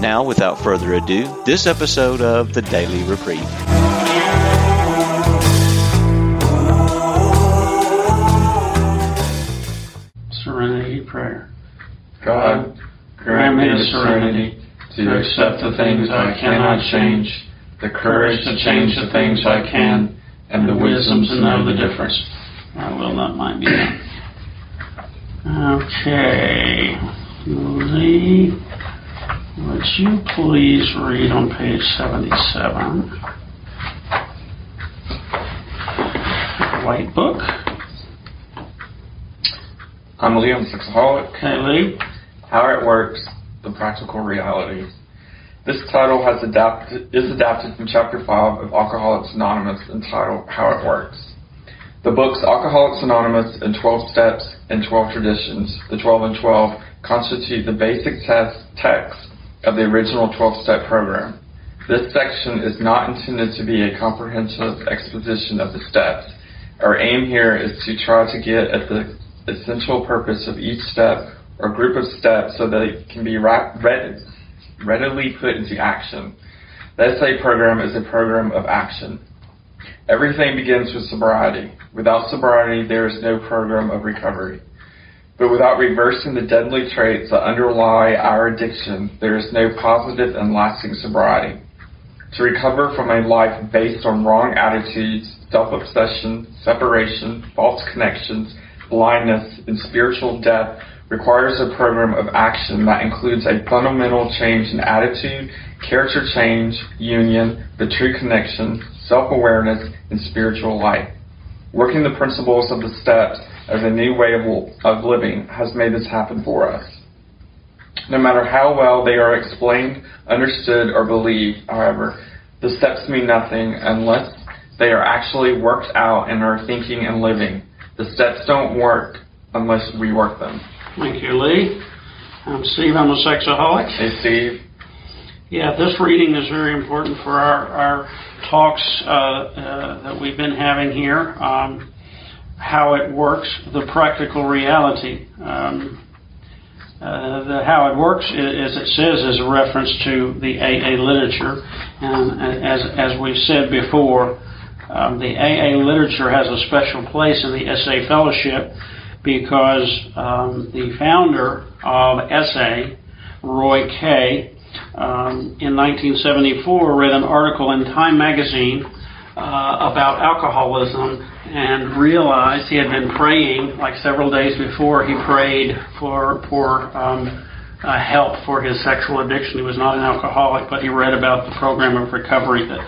Now, without further ado, this episode of the Daily Reprieve. Serenity Prayer. God, grant me the serenity to accept the things I cannot change, the courage to change the things I can, and the wisdom to know the difference. I will not mind be done. Okay. Lee, would you please read on page 77? White book. I'm Liam Sexaholic. Okay, Lee. How it works, the practical reality. This title has adapted, is adapted from Chapter 5 of Alcoholics Anonymous entitled How It Works. The books Alcoholics Anonymous and 12 Steps and 12 Traditions, the 12 and 12, constitute the basic test, text of the original 12 step program. This section is not intended to be a comprehensive exposition of the steps. Our aim here is to try to get at the essential purpose of each step or group of steps so that it can be readily put into action. The SA program is a program of action. Everything begins with sobriety. Without sobriety, there is no program of recovery. But without reversing the deadly traits that underlie our addiction, there is no positive and lasting sobriety. To recover from a life based on wrong attitudes, self obsession, separation, false connections, blindness, and spiritual death requires a program of action that includes a fundamental change in attitude, character change, union, the true connection, self awareness, and spiritual life. Working the principles of the steps as a new way of, of living has made this happen for us. No matter how well they are explained, understood, or believed, however, the steps mean nothing unless they are actually worked out in our thinking and living. The steps don't work unless we work them. Thank you, Lee. I'm Steve. I'm a sexaholic. Hey, Steve. Yeah, this reading is very important for our, our talks uh, uh, that we've been having here. Um, how it works, the practical reality. Um, uh, the how it works, as it says, is a reference to the AA literature, and as as we've said before, um, the AA literature has a special place in the SA Fellowship because um, the founder of SA, Roy K., um, in 1974 read an article in Time magazine uh, about alcoholism and realized he had been praying, like several days before, he prayed for, for um, uh, help for his sexual addiction. He was not an alcoholic, but he read about the program of recovery that,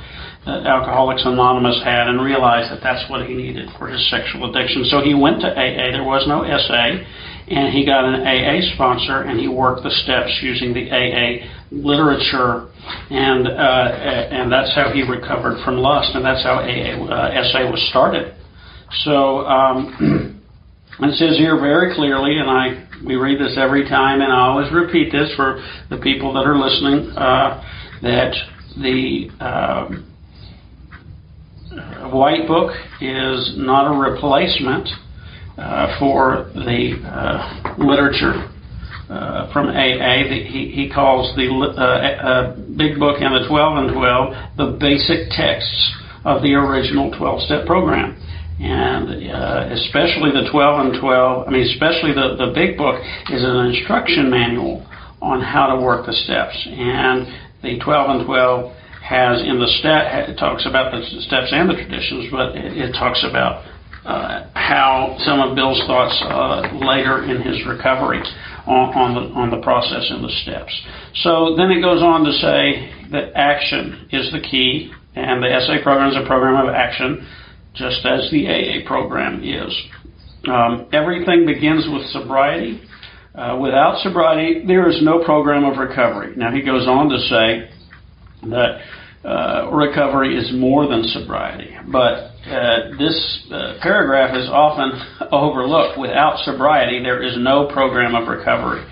that Alcoholics Anonymous had and realized that that's what he needed for his sexual addiction. So he went to AA. There was no SA. And he got an AA sponsor and he worked the steps using the AA literature and uh, and that's how he recovered from lust, and that's how AA, uh, SA was started. So um, it says here very clearly, and I we read this every time, and I always repeat this for the people that are listening, uh, that the um, White Book is not a replacement uh, for the uh, literature uh, from AA he, he calls the uh, uh, Big Book and the 12 and 12 the basic texts of the original 12 step program. And uh, especially the 12 and 12, I mean, especially the, the Big Book is an instruction manual on how to work the steps. And the 12 and 12 has in the step, talks about the steps and the traditions, but it, it talks about uh, how some of Bill's thoughts uh, later in his recovery on, the, on the process and the steps. So then it goes on to say that action is the key, and the SA program is a program of action, just as the AA program is. Um, everything begins with sobriety. Uh, without sobriety, there is no program of recovery. Now, he goes on to say that uh, recovery is more than sobriety. But uh, this uh, paragraph is often overlooked. Without sobriety, there is no program of recovery.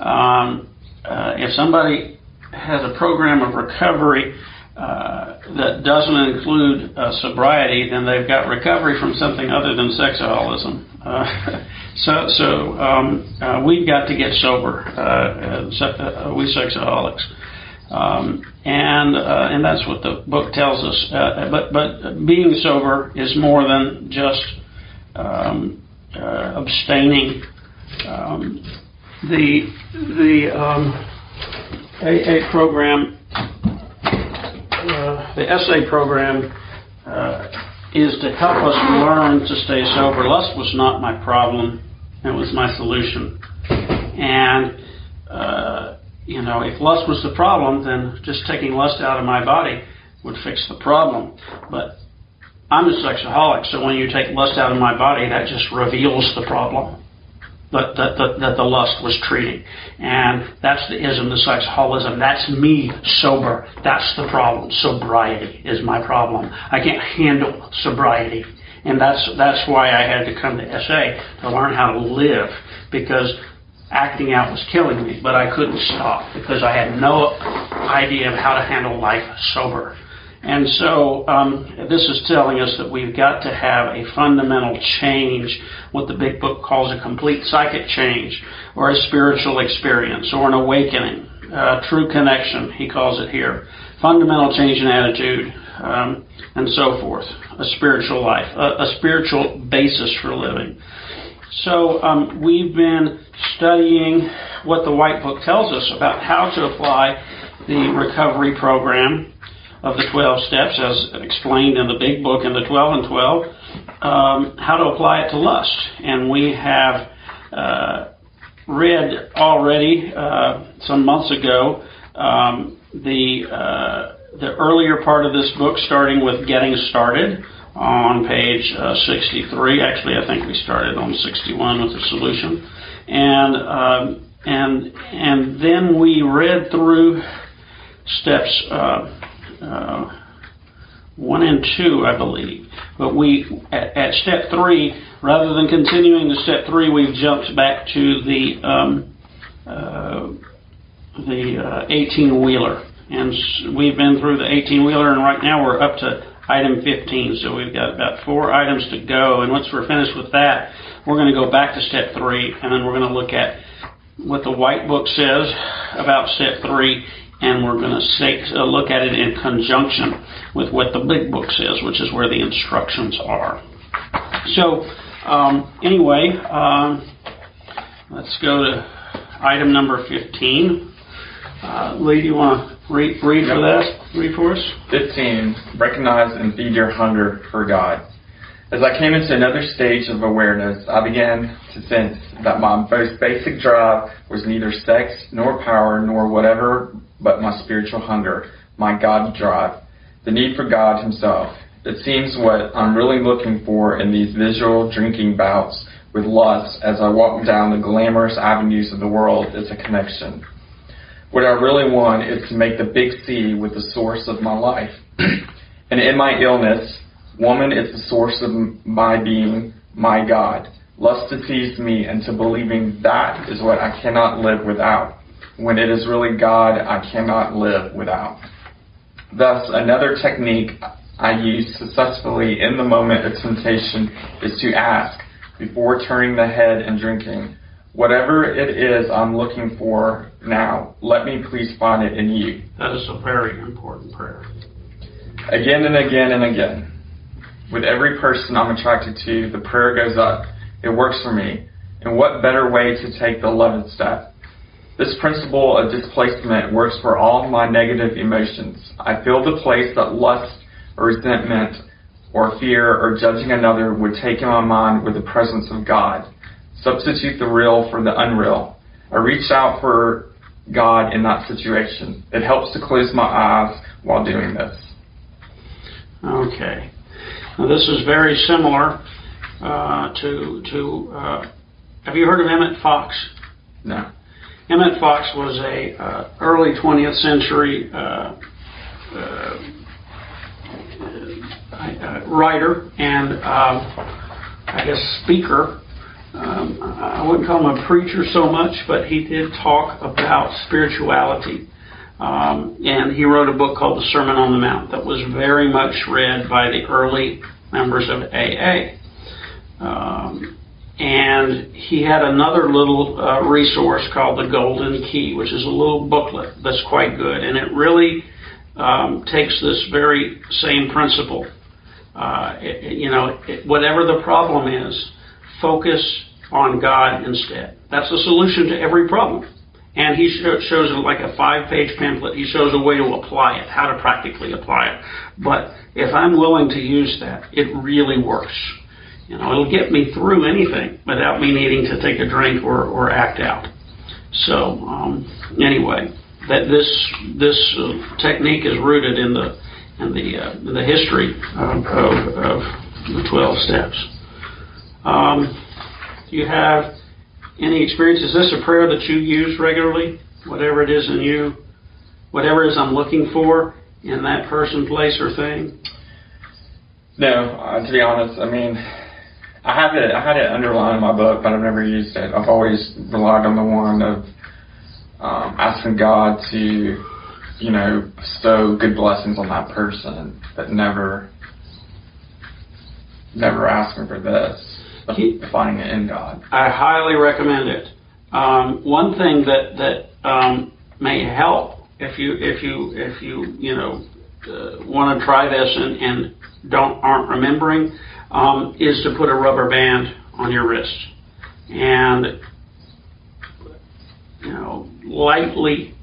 Um, uh, if somebody has a program of recovery uh, that doesn't include sobriety, then they've got recovery from something other than sexaholism. so, so um, we've got to get sober. we sexaholics. Um, and uh, and that's what the book tells us. Uh, but but being sober is more than just um, uh, abstaining. Um, the the AA um, program, uh, the SA program, uh, is to help us learn to stay sober. Lust was not my problem; it was my solution, and uh, you know, if lust was the problem, then just taking lust out of my body would fix the problem. But I'm a sexaholic, so when you take lust out of my body, that just reveals the problem that, that, that, that the lust was treating. And that's the ism, the sexaholism. That's me sober. That's the problem. Sobriety is my problem. I can't handle sobriety. And that's, that's why I had to come to SA to learn how to live because acting out was killing me, but I couldn't stop because I had no idea of how to handle life sober. And so um, this is telling us that we've got to have a fundamental change, what the big book calls a complete psychic change, or a spiritual experience, or an awakening, true connection, he calls it here, fundamental change in attitude, um, and so forth, a spiritual life, a, a spiritual basis for living. So um, we've been studying what the White Book tells us about how to apply the recovery program of the 12 steps, as explained in the Big Book in the 12 and 12, um, how to apply it to lust. And we have uh, read already uh, some months ago um, the uh, the earlier part of this book, starting with getting started on page uh, 63. Actually, I think we started on 61 with the solution, and um, and and then we read through steps uh, uh, one and two, I believe. But we at, at, step three, rather than continuing to step three, we've jumped back to the um, uh, the 18 uh, wheeler, and we've been through the 18 wheeler, and right now we're up to item 15. So we've got about four items to go. And once we're finished with that, we're going to go back to step three, and then we're going to look at what the white book says about step three, and we're going to uh, look at it in conjunction with what the big book says, which is where the instructions are. So, um, anyway, um, let's go to item number 15. Uh, Lee, do you want to Read, read for that. Read for us. 15. Recognize and feed your hunger for God. As I came into another stage of awareness, I began to sense that my most basic drive was neither sex nor power nor whatever but my spiritual hunger, my God drive, the need for God Himself. It seems what I'm really looking for in these visual drinking bouts with lust as I walk down the glamorous avenues of the world is a connection. What I really want is to make the big C with the source of my life. and in my illness, woman is the source of my being, my God. Lust deceives me into believing that is what I cannot live without, when it is really God I cannot live without. Thus, another technique I use successfully in the moment of temptation is to ask, before turning the head and drinking, Whatever it is I'm looking for now, let me please find it in you. That is a very important prayer. Again and again and again. With every person I'm attracted to, the prayer goes up. It works for me. And what better way to take the 11th step? This principle of displacement works for all my negative emotions. I feel the place that lust or resentment or fear or judging another would take in my mind with the presence of God. Substitute the real for the unreal. I reach out for God in that situation. It helps to close my eyes while doing this. Okay. Now this is very similar uh, to to. Uh, have you heard of Emmett Fox? No. Emmett Fox was a uh, early 20th century uh, uh, uh, writer and um, I guess speaker. Um, I wouldn't call him a preacher so much, but he did talk about spirituality. Um, and he wrote a book called The Sermon on the Mount that was very much read by the early members of AA. Um, and he had another little uh, resource called the Golden Key, which is a little booklet that's quite good, and it really um, takes this very same principle. Uh, it, you know, it, whatever the problem is, focus on God instead. That's the solution to every problem. And he shows like a five-page pamphlet. He shows a way to apply it, how to practically apply it. But if I'm willing to use that, it really works. You know, it'll get me through anything without me needing to take a drink or, or act out. So um, anyway, that this this uh, technique is rooted in the in the uh, the history of, of, of, the twelve steps. Um, do you have any experience? Is this a prayer that you use regularly? Whatever it is in you, whatever it is I'm looking for in that person, place, or thing. No, uh, to be honest, I mean, I have it. I had it underlined in my book, but I've never used it. I've always relied on the one of um, asking God to, you know, bestow good blessings on that person, but never, never asking for this, but finding it in God. I highly recommend it. Um, one thing that that um, may help if you if you if you you know uh, want to try this and, and don't aren't remembering um, is to put a rubber band on your wrist and you know lightly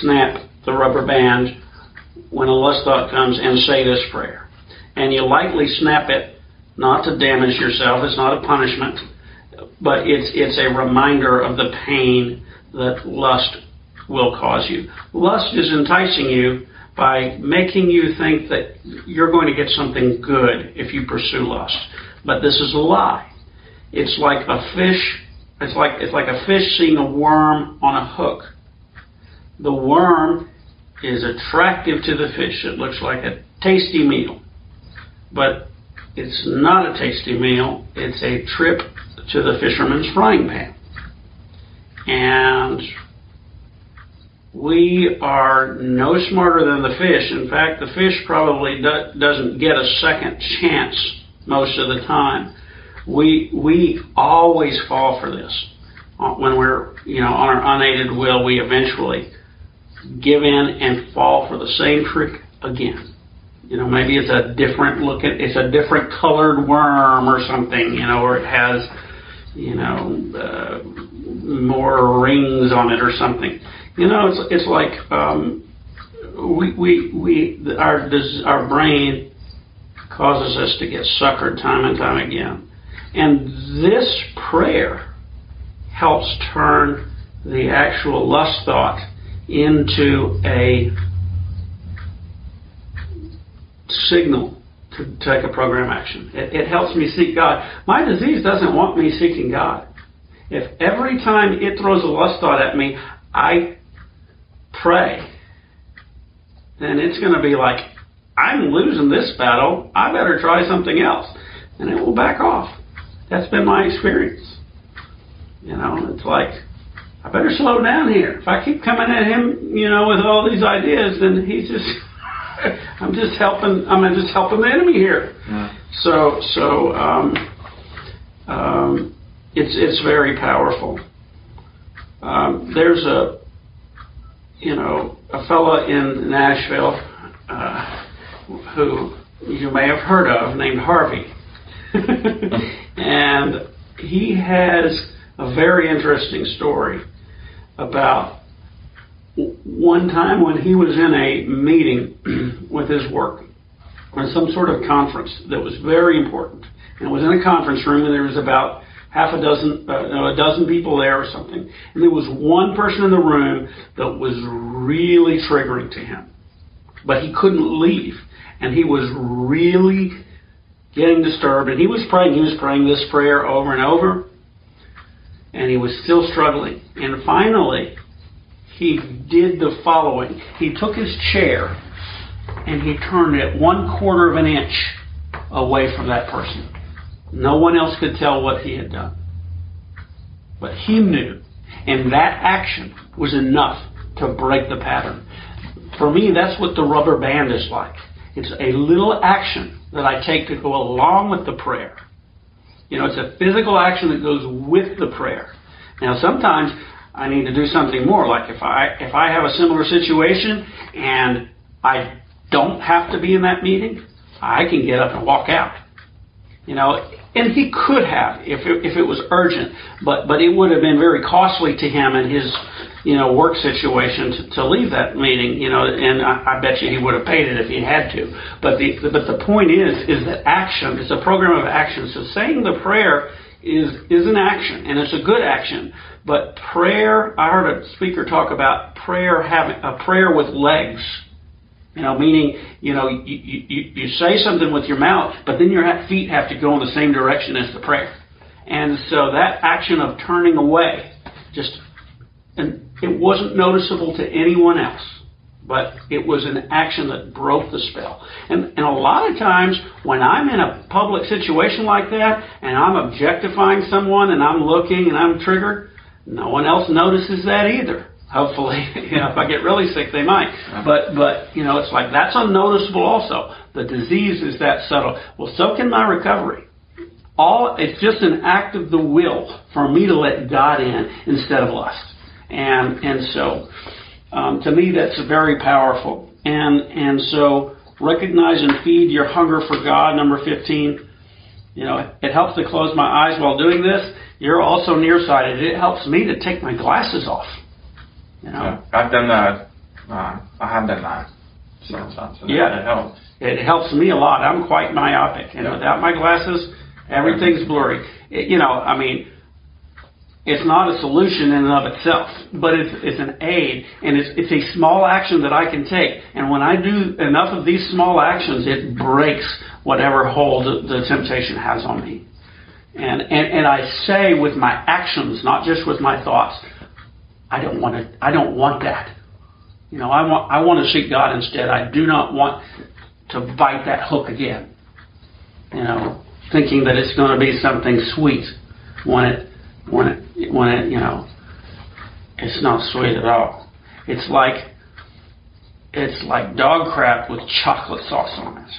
snap the rubber band when a lust thought comes and say this prayer and you lightly snap it not to damage yourself it's not a punishment but it's it's a reminder of the pain that lust will cause you lust is enticing you by making you think that you're going to get something good if you pursue lust. But this is a lie. It's like a fish. It's like it's like a fish seeing a worm on a hook. The worm is attractive to the fish. It looks like a tasty meal, but it's not a tasty meal. It's a trip to the fisherman's frying pan. And we are no smarter than the fish. In fact, the fish probably do, doesn't get a second chance most of the time. We we always fall for this. Uh, when we're you know on our unaided will, we eventually give in and fall for the same trick again. You know, maybe it's a different looking, it's a different colored worm or something. You know, or it has you know uh, more rings on it or something you know, it's it's like um, we we we our our brain causes us to get suckered time and time again, and this prayer helps turn the actual lust thought into a signal to take a program action. It, it, helps me seek God. My disease doesn't want me seeking God. If every time it throws a lust thought at me, I pray, then it's going to be like, I'm losing this battle. I better try something else. And it will back off. That's been my experience. You know, it's like, I better slow down here. If I keep coming at him, you know, with all these ideas, then he's just, I'm just helping, I'm just helping the enemy here. Yeah. So, so, um, um, it's, it's very powerful. Um, there's a, you know, a fellow in Nashville uh, who you may have heard of named Harvey. and he has a very interesting story about one time when he was in a meeting with his work or some sort of conference that was very important. And it was in a conference room and there was about half a dozen, uh, no, a dozen people there or something. And there was one person in the room that was really triggering to him. But he couldn't leave. And he was really getting disturbed. And he was praying. He was praying this prayer over and over. And he was still struggling. And finally, he did the following. He took his chair and he turned it one quarter of an inch away from that person. No one else could tell what he had done. But he knew. And that action was enough to break the pattern. For me, that's what the rubber band is like. It's a little action that I take to go along with the prayer. You know, it's a physical action that goes with the prayer. Now, sometimes I need to do something more. Like if I if I have a similar situation and I don't have to be in that meeting, I can get up and walk out. You know, and he could have if it, if it was urgent, but but it would have been very costly to him and his you know work situation to, to leave that meeting. You know, and I, I bet you he would have paid it if he had to. But the but the point is is that action. It's a program of action. So saying the prayer is is an action, and it's a good action. But prayer, I heard a speaker talk about prayer having a prayer with legs. You know, meaning, you know, you, you, you say something with your mouth, but then your feet have to go in the same direction as the prayer. And so that action of turning away, just, and it wasn't noticeable to anyone else, but it was an action that broke the spell. And, and a lot of times when I'm in a public situation like that, and I'm objectifying someone, and I'm looking, and I'm triggered, no one else notices that either. Hopefully, you know, if I get really sick, they might. But, but, you know, it's like that's unnoticeable also. The disease is that subtle. Well, so can my recovery. All, it's just an act of the will for me to let God in instead of lust. And, and so, um, to me, that's very powerful. And, and so, recognize and feed your hunger for God, number 15. You know, it helps to close my eyes while doing this. You're also nearsighted. It helps me to take my glasses off. You know? Yeah, I've done that. Uh, I have done that. So, so Yeah. it helps. It helps me a lot. I'm quite myopic, and Yeah. without my glasses, everything's blurry. It, you know, I mean, it's not a solution in and of itself, but it's it's an aid, and it's it's a small action that I can take. And when I do enough of these small actions, it breaks whatever hold the, temptation has on me. And, and and I say with my actions, not just with my thoughts, I don't want to. I don't want that. You know, I want I want to seek God instead. I do not want to bite that hook again. You know, thinking that it's going to be something sweet when it when it when it you know it's not sweet at all. It's like it's like dog crap with chocolate sauce on it.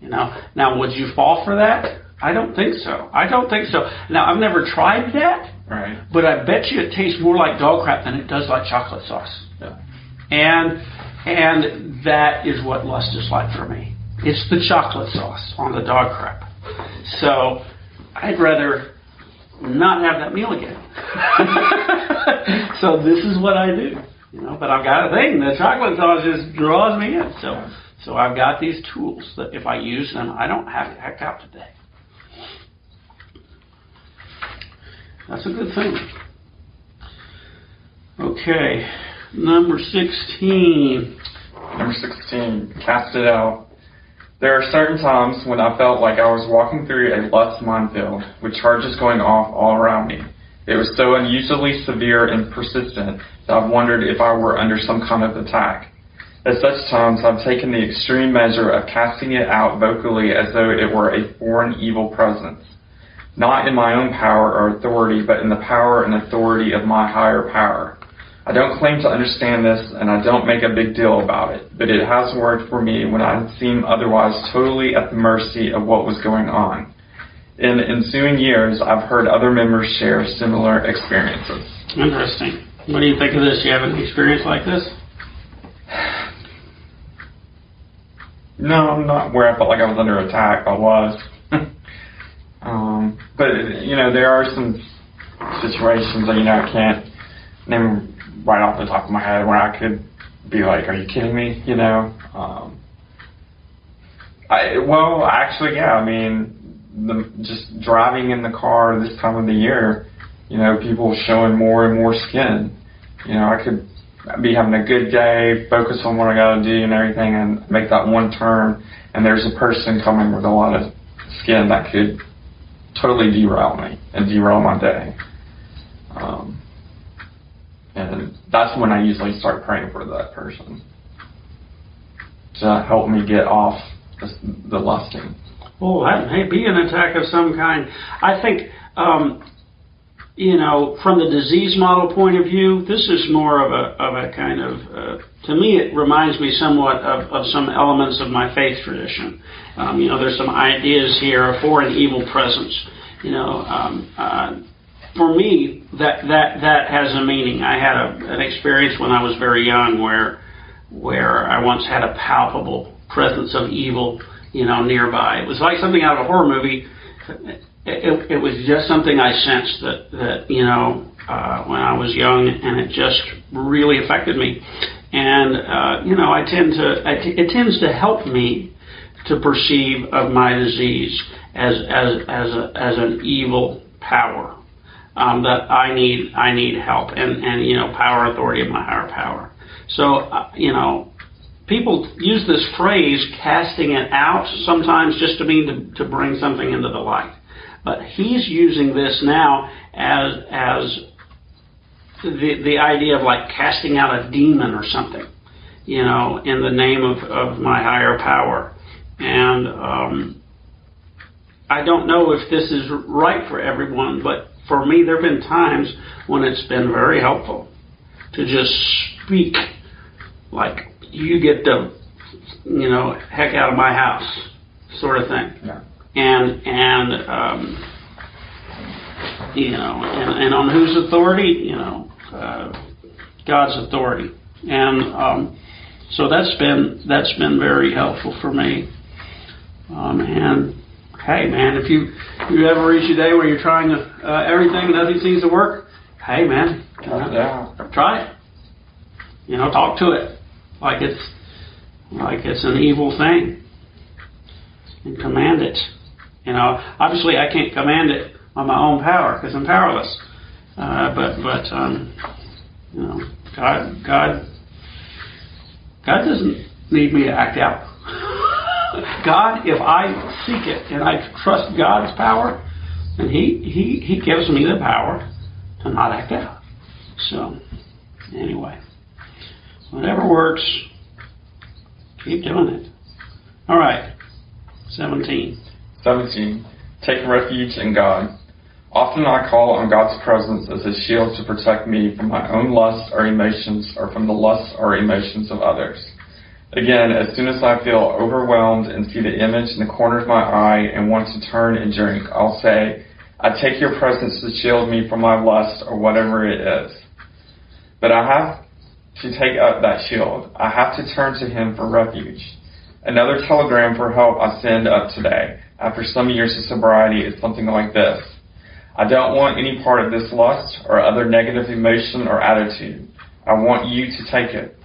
You know. Now, would you fall for that? I don't think so. I don't think so. Now, I've never tried that, Right. but I bet you it tastes more like dog crap than it does like chocolate sauce. Yeah. And and that is what lust is like for me. It's the chocolate sauce on the dog crap. So I'd rather not have that meal again. so this is what I do. You know, but I've got a thing. The chocolate sauce just draws me in. So so I've got these tools that if I use them, I don't have to heck out today. That's a good thing. Okay, number 16. Number 16, cast it out. There are certain times when I felt like I was walking through a lust minefield with charges going off all around me. It was so unusually severe and persistent that I've wondered if I were under some kind of attack. At such times, I've taken the extreme measure of casting it out vocally as though it were a foreign evil presence. Not in my own power or authority, but in the power and authority of my higher power. I don't claim to understand this, and I don't make a big deal about it, but it has worked for me when I seemed otherwise totally at the mercy of what was going on. In ensuing years, I've heard other members share similar experiences. Interesting. What do you think of this? You have an experience like this? No, I'm not where I felt like I was under attack. I was. um, but, you know, there are some situations that, you know, I can't name right off the top of my head where I could be like, are you kidding me? You know? Um, I, well, actually, yeah, I mean, the, just driving in the car this time of the year, you know, people showing more and more skin. You know, I could be having a good day, focus on what I got to do and everything, and make that one turn, and there's a person coming with a lot of skin that could totally derail me and derail my day. Um, and that's when I usually start praying for that person. to help me get off the, the lusting. Well, that may be an attack of some kind. I think, um, you know, from the disease model point of view, this is more of a, of a kind of, uh, to me, it reminds me somewhat of, of some elements of my faith tradition. Um, you know, there's some ideas here for an evil presence. You know, um, uh, for me, that, that, that has a meaning. I had a, an experience when I was very young where, where I once had a palpable presence of evil you know, nearby. It was like something out of a horror movie. It, it, was just something I sensed that, that you know, uh, when I was young, and it just really affected me. And, uh, you know, I tend to, I t- it tends to help me to perceive of my disease as, as, as, a, as an evil power. Um, that I need, I need help, and, and you know, power, authority of my higher power. So, uh, you know, people use this phrase casting it out sometimes just to mean to, to bring something into the light. But he's using this now as as the the idea of like casting out a demon or something, you know, in the name of, of my higher power. And um, I don't know if this is right for everyone, but for me, there have been times when it's been very helpful to just speak like you get the, you know, heck out of my house, sort of thing. Yeah. And and um, you know, and, and on whose authority? You know, uh, God's authority. And um, so that's been that's been very helpful for me. Um, and hey, man, if you you ever reach a day where you're trying to, uh, everything nothing seems to work, hey, man, Yeah. try it. You know, talk to it like it's like it's an evil thing and command it. You know, obviously I can't command it on my own power because I'm powerless. Uh, but but um, you know, God God God doesn't need me to act out. God, if I seek it and I trust God's power, then He He He gives me the power to not act out. So anyway. Whatever works, keep doing it. All right. 17. 17. Take refuge in God. Often I call on God's presence as a shield to protect me from my own lusts or emotions or from the lusts or emotions of others. Again, as soon as I feel overwhelmed and see the image in the corner of my eye and want to turn and drink, I'll say, I take your presence to shield me from my lust or whatever it is. But I have to take up that shield. I have to turn to him for refuge. Another telegram for help I send up today, after some years of sobriety, is something like this. I don't want any part of this lust or other negative emotion or attitude. I want you to take it.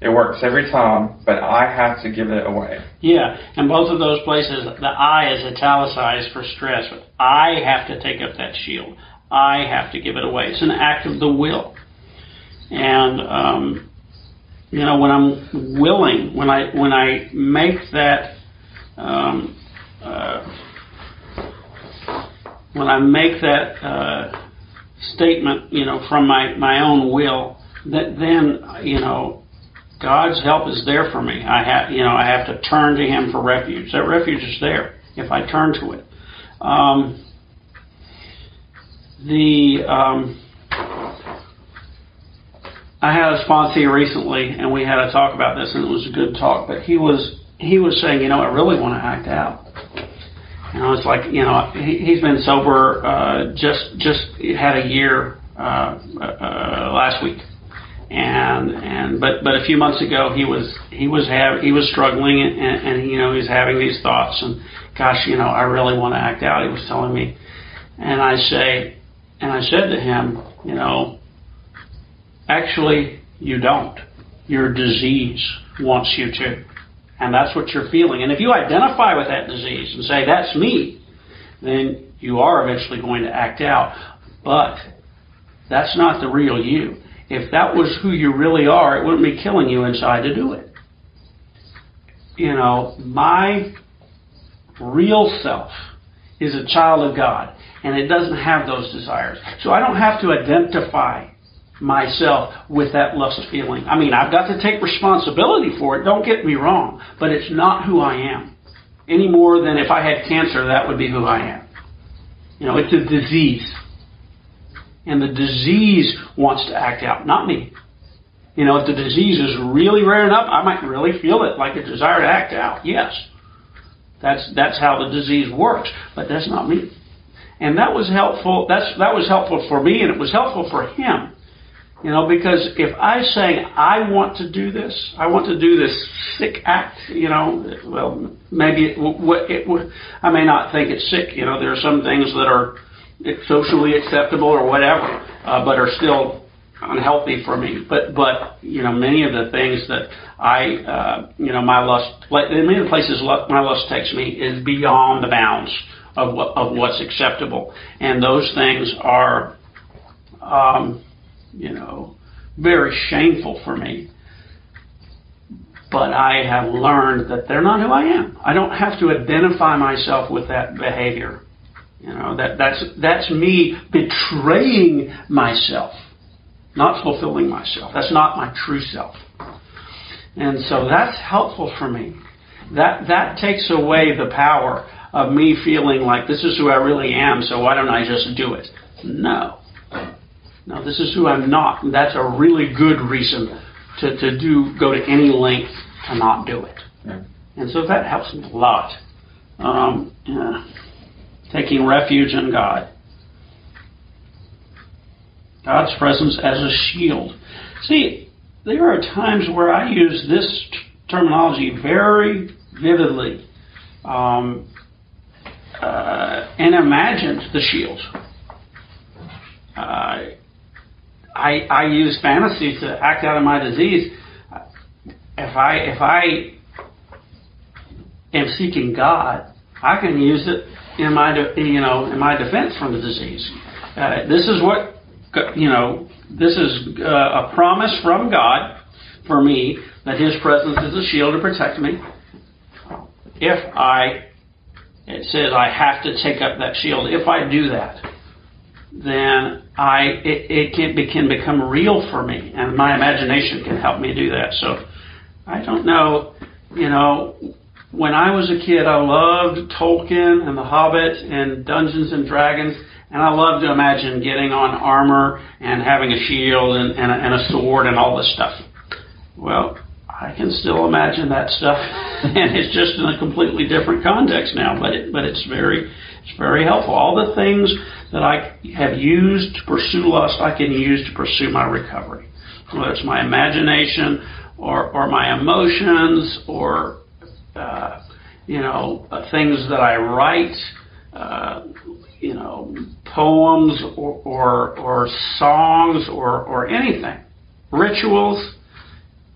It works every time, but I have to give it away. Yeah, and both of those places, the I is italicized for stress. I have to take up that shield. I have to give it away. It's an act of the will. And um, you know, when I'm willing, when I when I make that um, uh, when I make that uh, statement, you know, from my my own will, that then you know, God's help is there for me. I have you know I have to turn to Him for refuge. That refuge is there if I turn to it. Um, the um, I had a sponsor recently, and we had a talk about this, and it was a good talk. But he was he was saying, you know, I really want to act out. And I was like, you know, he, he's been sober uh, just just had a year uh, uh, last week, and and but but a few months ago he was he was have he was struggling, and, and, and you know he was having these thoughts, and gosh, you know, I really want to act out. He was telling me, and I say, and I said to him, you know Actually, you don't. Your disease wants you to. And that's what you're feeling. And if you identify with that disease and say, that's me, then you are eventually going to act out. But that's not the real you. If that was who you really are, it wouldn't be killing you inside to do it. You know, my real self is a child of God, and it doesn't have those desires. So I don't have to identify myself with that lust feeling. I mean, I've got to take responsibility for it, don't get me wrong, but it's not who I am. Any more than if I had cancer, that would be who I am. You know, it's a disease. And the disease wants to act out, not me. You know, if the disease is really rearing up, I might really feel it like a desire to act out. Yes. That's that's how the disease works, but that's not me. And that was helpful. That's that was helpful for me, and it was helpful for him. You know, because if I say I want to do this, I want to do this sick act. You know, well, maybe it, it, it, I may not think it's sick. You know, there are some things that are socially acceptable or whatever, uh, but are still unhealthy for me. But but you know many of the things that I uh, you know my lust many of the places my lust takes me is beyond the bounds of what of what's acceptable, and those things are um, you know very shameful for me. But I have learned that they're not who I am. I don't have to identify myself with that behavior. You know that that's that's me betraying myself not fulfilling myself. That's not my true self. And so that's helpful for me. That that takes away the power of me feeling like this is who I really am, so why don't I just do it? No. No, this is who I'm not. And that's a really good reason to, to do go to any length to not do it. Yeah. And so that helps me a lot. Um, yeah. Taking refuge in God. God's presence as a shield. See, there are times where I use this t- terminology very vividly um, uh, and imagine the shield. Uh, I, I use fantasy to act out of my disease. If I if I am seeking God, I can use it in my you know in my defense from the disease. Uh, this is what you know, this is uh, a promise from God for me that His presence is a shield to protect me. If I, it says I have to take up that shield. If I do that, then I it, it can, it can become real for me, and my imagination can help me do that. So I don't know, you know. When I was a kid, I loved Tolkien and The Hobbit and Dungeons and Dragons and I love to imagine getting on armor and having a shield and, and, a, and a sword and all this stuff. Well, I can still imagine that stuff, and it's just in a completely different context now. But it, but it's very it's very helpful. All the things that I have used to pursue lust, I can use to pursue my recovery. Whether it's my imagination or or my emotions or uh, you know uh, things that I write. Uh, you know, poems or, or, or songs or, or anything, rituals,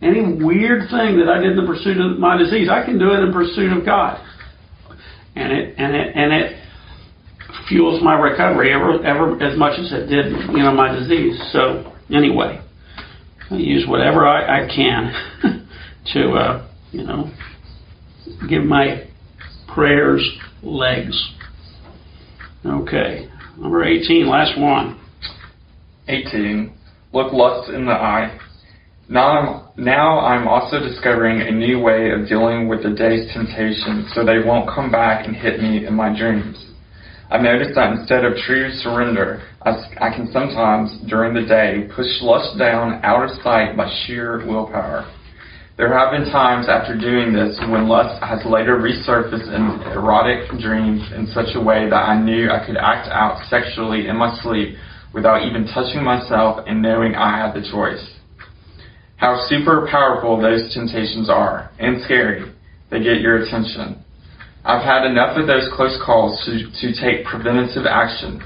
any weird thing that I did in the pursuit of my disease, I can do it in pursuit of God. And it, and it, and it fuels my recovery ever, ever as much as it did, you know, my disease. So anyway, I use whatever I, I can to, uh, you know, give my prayers legs. Okay. Number 18, last one. 18. Look lust in the eye. Now I'm, now I'm also discovering a new way of dealing with the day's temptations so they won't come back and hit me in my dreams. I've noticed that instead of true surrender, I, I can sometimes, during the day, push lust down out of sight by sheer willpower. There have been times after doing this when lust has later resurfaced in erotic dreams in such a way that I knew I could act out sexually in my sleep without even touching myself and knowing I had the choice. How super powerful those temptations are, and scary. They get your attention. I've had enough of those close calls to, to take preventative action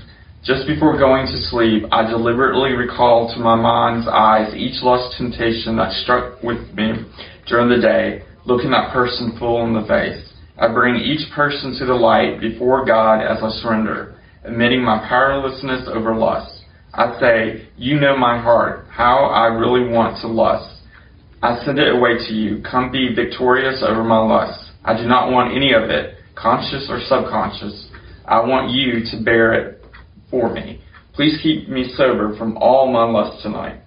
just before going to sleep, I deliberately recall to my mind's eyes each lust temptation that struck with me during the day, looking that person full in the face. I bring each person to the light before God as I surrender, admitting my powerlessness over lust. I say, You know my heart, how I really want to lust. I send it away to you. Come be victorious over my lust. I do not want any of it, conscious or subconscious. I want you to bear it for me. Please keep me sober from all my lust tonight.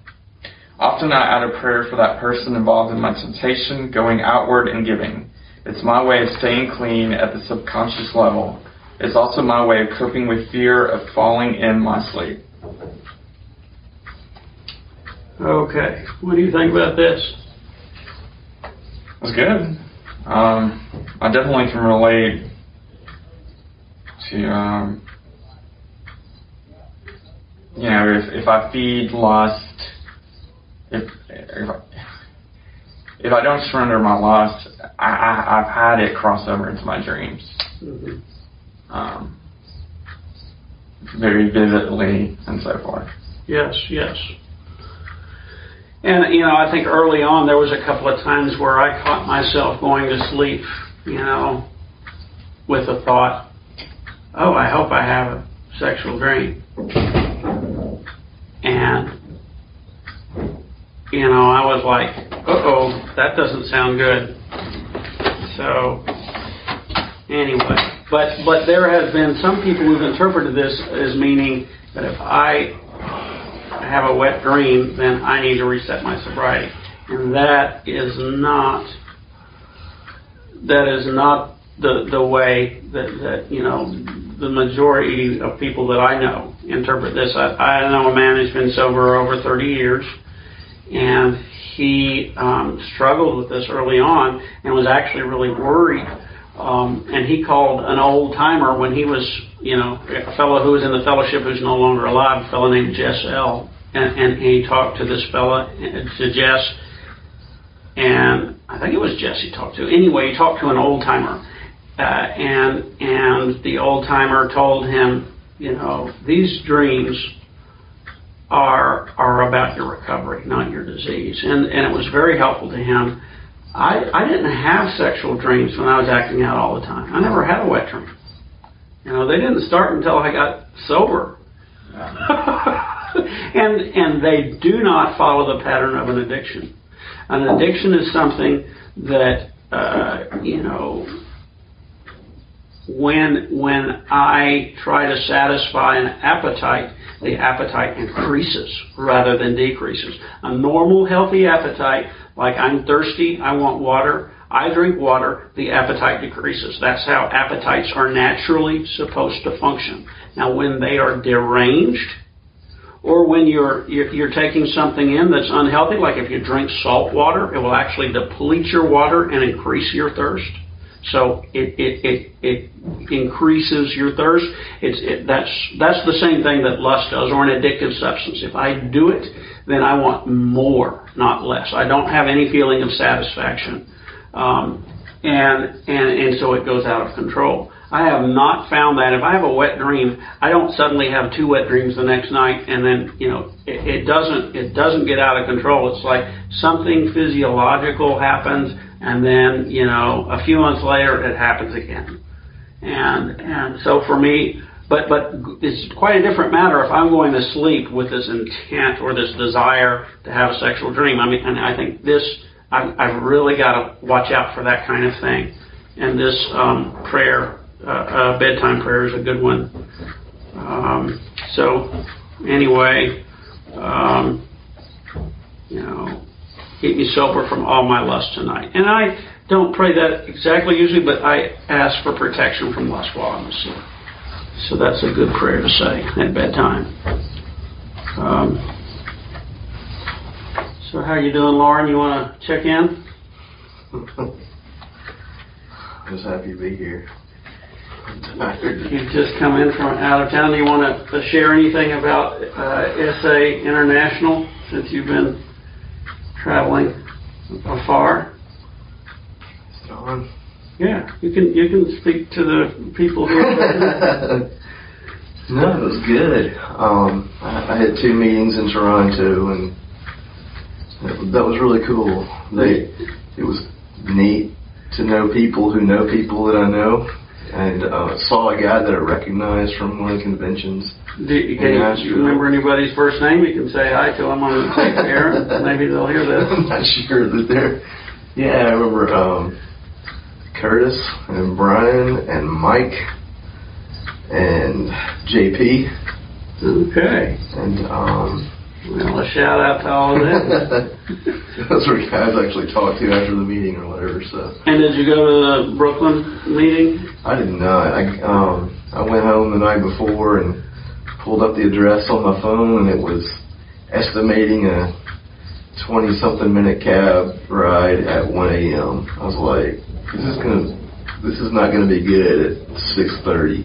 Often I add a prayer for that person involved in my temptation, going outward and giving. It's my way of staying clean at the subconscious level. It's also my way of coping with fear of falling in my sleep. Okay. What do you think about this? That's good. Um, I definitely can relate to, um, you know, if, if I feed lust, if, if, I, if I don't surrender my lust, I, I, I've had it cross over into my dreams. Mm-hmm. Um, very vividly and so forth. Yes, yes. And, you know, I think early on there was a couple of times where I caught myself going to sleep, you know, with the thought, oh, I hope I have a sexual dream. And, you know, I was like, oh, that doesn't sound good. So, anyway, but, but there has been some people who've interpreted this as meaning that if I have a wet dream, then I need to reset my sobriety. And that is not that is not the the way that, that you know the majority of people that I know interpret this. I, I know a man who's been sober over 30 years, and he um, struggled with this early on and was actually really worried. Um, and he called an old timer when he was, you know, a fellow who was in the fellowship who's no longer alive, a fellow named Jess L and, and he talked to this fella, to Jess, and I think it was Jess he talked to. Anyway, he talked to an old timer, uh, and and the old timer told him, you know, these dreams are are about your recovery, not your disease, and and it was very helpful to him. I I didn't have sexual dreams when I was acting out all the time. I never had a wet dream. You know, they didn't start until I got sober. and and they do not follow the pattern of an addiction. An addiction is something that uh, you know when when I try to satisfy an appetite, the appetite increases rather than decreases. A normal healthy appetite, like I'm thirsty, I want water, I drink water, the appetite decreases. That's how appetites are naturally supposed to function. Now when they are deranged, or when you're, you're, you're taking something in that's unhealthy, like if you drink salt water, it will actually deplete your water and increase your thirst. So it, it, it, it increases your thirst. It's, it, that's, that's the same thing that lust does, or an addictive substance. If I do it, then I want more, not less. I don't have any feeling of satisfaction. Um, and, and, and so it goes out of control. I have not found that. If I have a wet dream, I don't suddenly have two wet dreams the next night, and then you know it, it doesn't it doesn't get out of control. It's like something physiological happens, and then you know a few months later it happens again. And and so for me, but but it's quite a different matter if I'm going to sleep with this intent or this desire to have a sexual dream. I mean, and I think this I've, I've really got to watch out for that kind of thing. And this um, prayer uh, uh, bedtime prayer is a good one. Um, so, anyway, um, you know, keep me sober from all my lust tonight. And I don't pray that exactly usually, but I ask for protection from lust while I'm asleep. So that's a good prayer to say at bedtime. Um, so how you doing, Lauren? You want to check in? Just happy to be here. You've just come in from out of town. Do you want to share anything about uh, SA International since you've been traveling afar? Yeah, you can you can speak to the people who. no, it was good. Um, I, I had two meetings in Toronto, and that, that was really cool. They, it was neat to know people who know people that I know and uh, saw a guy that I recognized from one of the conventions. Do you, can you, remember anybody's first name? You can say hi to them on the tape here. Maybe they'll hear this. I'm not sure that they're. Yeah, I remember um, Curtis and Brian and Mike and JP. Okay. And um, Well, a shout out to all of them. Those were guys actually talked to after the meeting or whatever. So And did you go to the Brooklyn meeting? I did not. I um I went home the night before and pulled up the address on my phone, and it was estimating a twenty something minute cab ride at 1 a.m. I was like, this is gonna, this is not gonna be good at 6:30.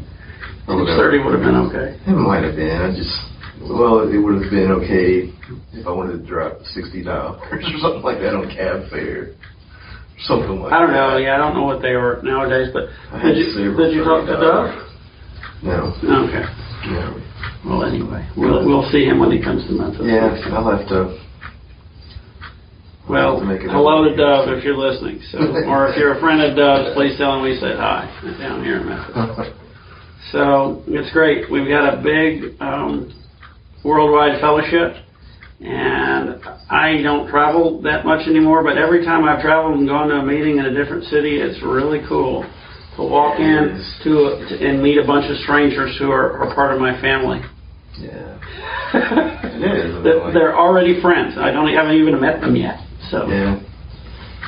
or Six thirty would have been okay. It might have been. I just, well, it would have been okay if I wanted to drop sixty dollars or something like that on cab fare, something like. I don't know. Yeah, I don't know what they are nowadays, but I had did you did you talk to Doug? No, Okay. no. Well, anyway, we'll we'll see him when he comes to Memphis. Yeah, I'll have to. Well, have to make it hello to Dove if you're listening. So, or if you're a friend of Dove's, please tell him we said hi down here in Memphis. So it's great. We've got a big um, worldwide fellowship, and I don't travel that much anymore. But every time I've traveled and gone to a meeting in a different city, it's really cool to walk in to, a, and meet a bunch of strangers who are, are part of my family. yeah. It is. They're- They're already friends. I don't I haven't even met them yet. So Yeah.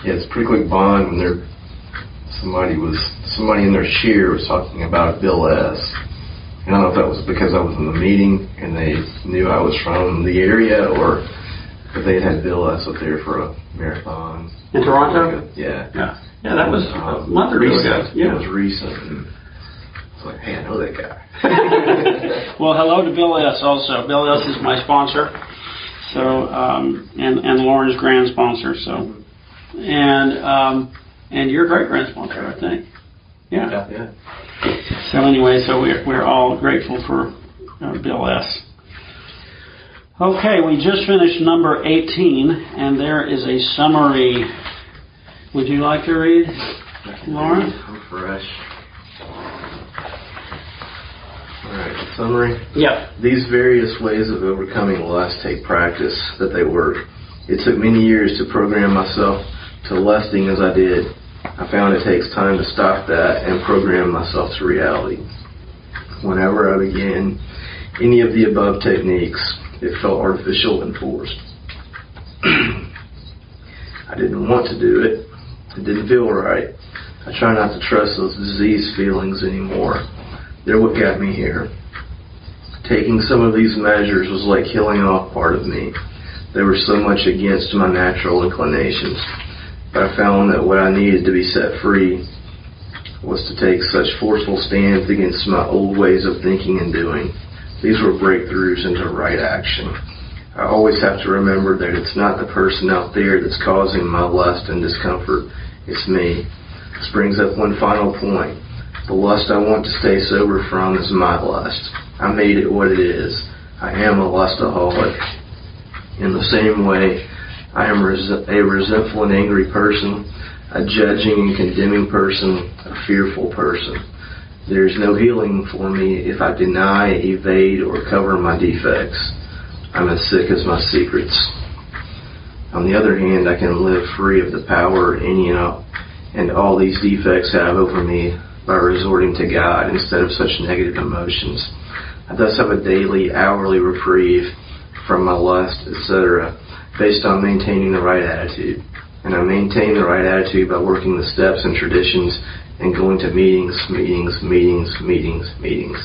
Yeah, it's a pretty quick bond when they're somebody was somebody in their cheer was talking about Bill S. And I don't know if that was because I was in the meeting and they knew I was from the area or if they had had Bill S up there for a marathon. in Toronto. Yeah. Yeah, yeah, that was a Um, month or two ago. Yeah. It was recent. And it's like, hey, I know that guy. well, hello to Bill S. Also, Bill S. is my sponsor, so um, and and Lauren's grand sponsor. So, and um, and your great grand sponsor, I think. Yeah. yeah. So anyway, so we're we're all grateful for uh, Bill S. Okay, we just finished number 18, and there is a summary. Would you like to read, Lauren? I'm fresh. Alright, summary. Yeah. These various ways of overcoming lust take practice that they work. It took many years to program myself to lusting as I did. I found it takes time to stop that and program myself to reality. Whenever I began any of the above techniques, it felt artificial and forced. I didn't want to do it. It didn't feel right. I try not to trust those disease feelings anymore. They're what got me here. Taking some of these measures was like killing off part of me. They were so much against my natural inclinations. I found that what I needed to be set free was to take such forceful stands against my old ways of thinking and doing. These were breakthroughs into right action. I always have to remember that it's not the person out there that's causing my lust and discomfort. It's me. This brings up one final point. The lust I want to stay sober from is my lust. I made it what it is. I am a lustaholic. In the same way, I am a resentful and angry person, a judging and condemning person, a fearful person. There is no healing for me if I deny, evade, or cover my defects. I'm as sick as my secrets. On the other hand, I can live free of the power any and all these defects have over me by resorting to God instead of such negative emotions. I thus have a daily, hourly reprieve from my lust, etc., based on maintaining the right attitude. And I maintain the right attitude by working the steps and traditions and going to meetings, meetings, meetings, meetings, meetings.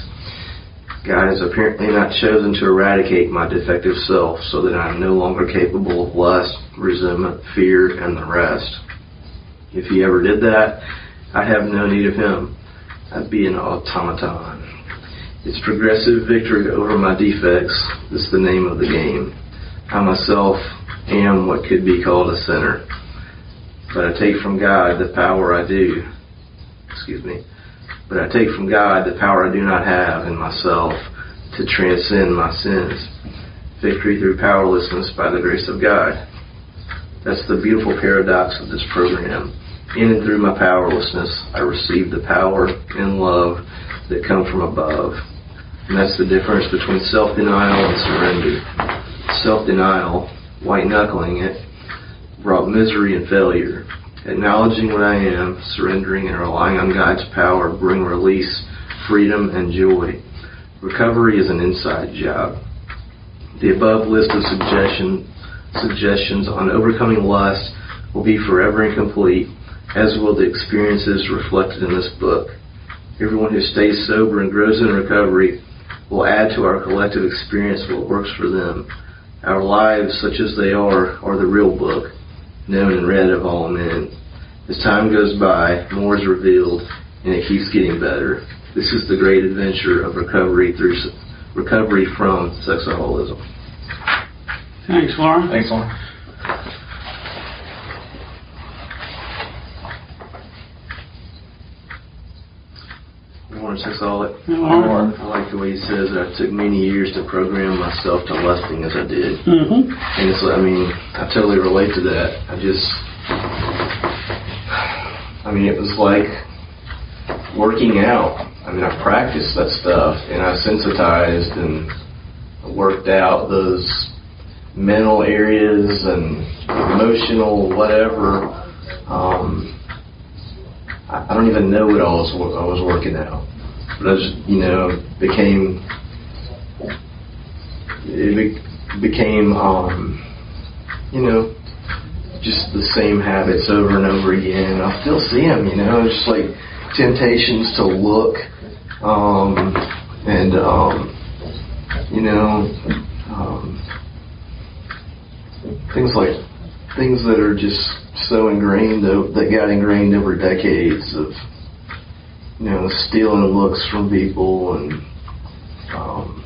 God has apparently not chosen to eradicate my defective self so that I am no longer capable of lust, resentment, fear, and the rest. If he ever did that, I have no need of him. I'd be an automaton. It's progressive victory over my defects. Is the name of the game. I myself am what could be called a sinner. But I take from God the power I do. Excuse me. But I take from God the power I do not have in myself to transcend my sins. Victory through powerlessness by the grace of God. That's the beautiful paradox of this program. In and through my powerlessness, I receive the power and love that come from above. And that's the difference between self-denial and surrender. Self-denial, white-knuckling it, brought misery and failure. Acknowledging what I am, surrendering and relying on God's power bring release, freedom, and joy. Recovery is an inside job. The above list of suggestion, suggestions on overcoming lust will be forever incomplete, as will the experiences reflected in this book. Everyone who stays sober and grows in recovery will add to our collective experience what works for them. Our lives, such as they are, are the real book, known and read of all men. As time goes by, more is revealed, and it keeps getting better. This is the great adventure of recovery through recovery from sexaholism. Thanks, Lauren. Thanks, Lauren. Warren Sexaholic. Lauren. I like the way he says that it took many years to program myself to lusting as I did. Mm-hmm. And it's, I mean, I totally relate to that. I just, I mean, it was like working out. I mean, I practiced that stuff and I sensitized and worked out those mental areas and emotional whatever. Um, I I don't even know what I was I was working out, I just you know became it be, became um, you know just the same habits over and over again. I still see them, you know, just like temptations to look um, and um, you know um, things like things that are just so ingrained that got ingrained over decades of you know stealing looks from people and um,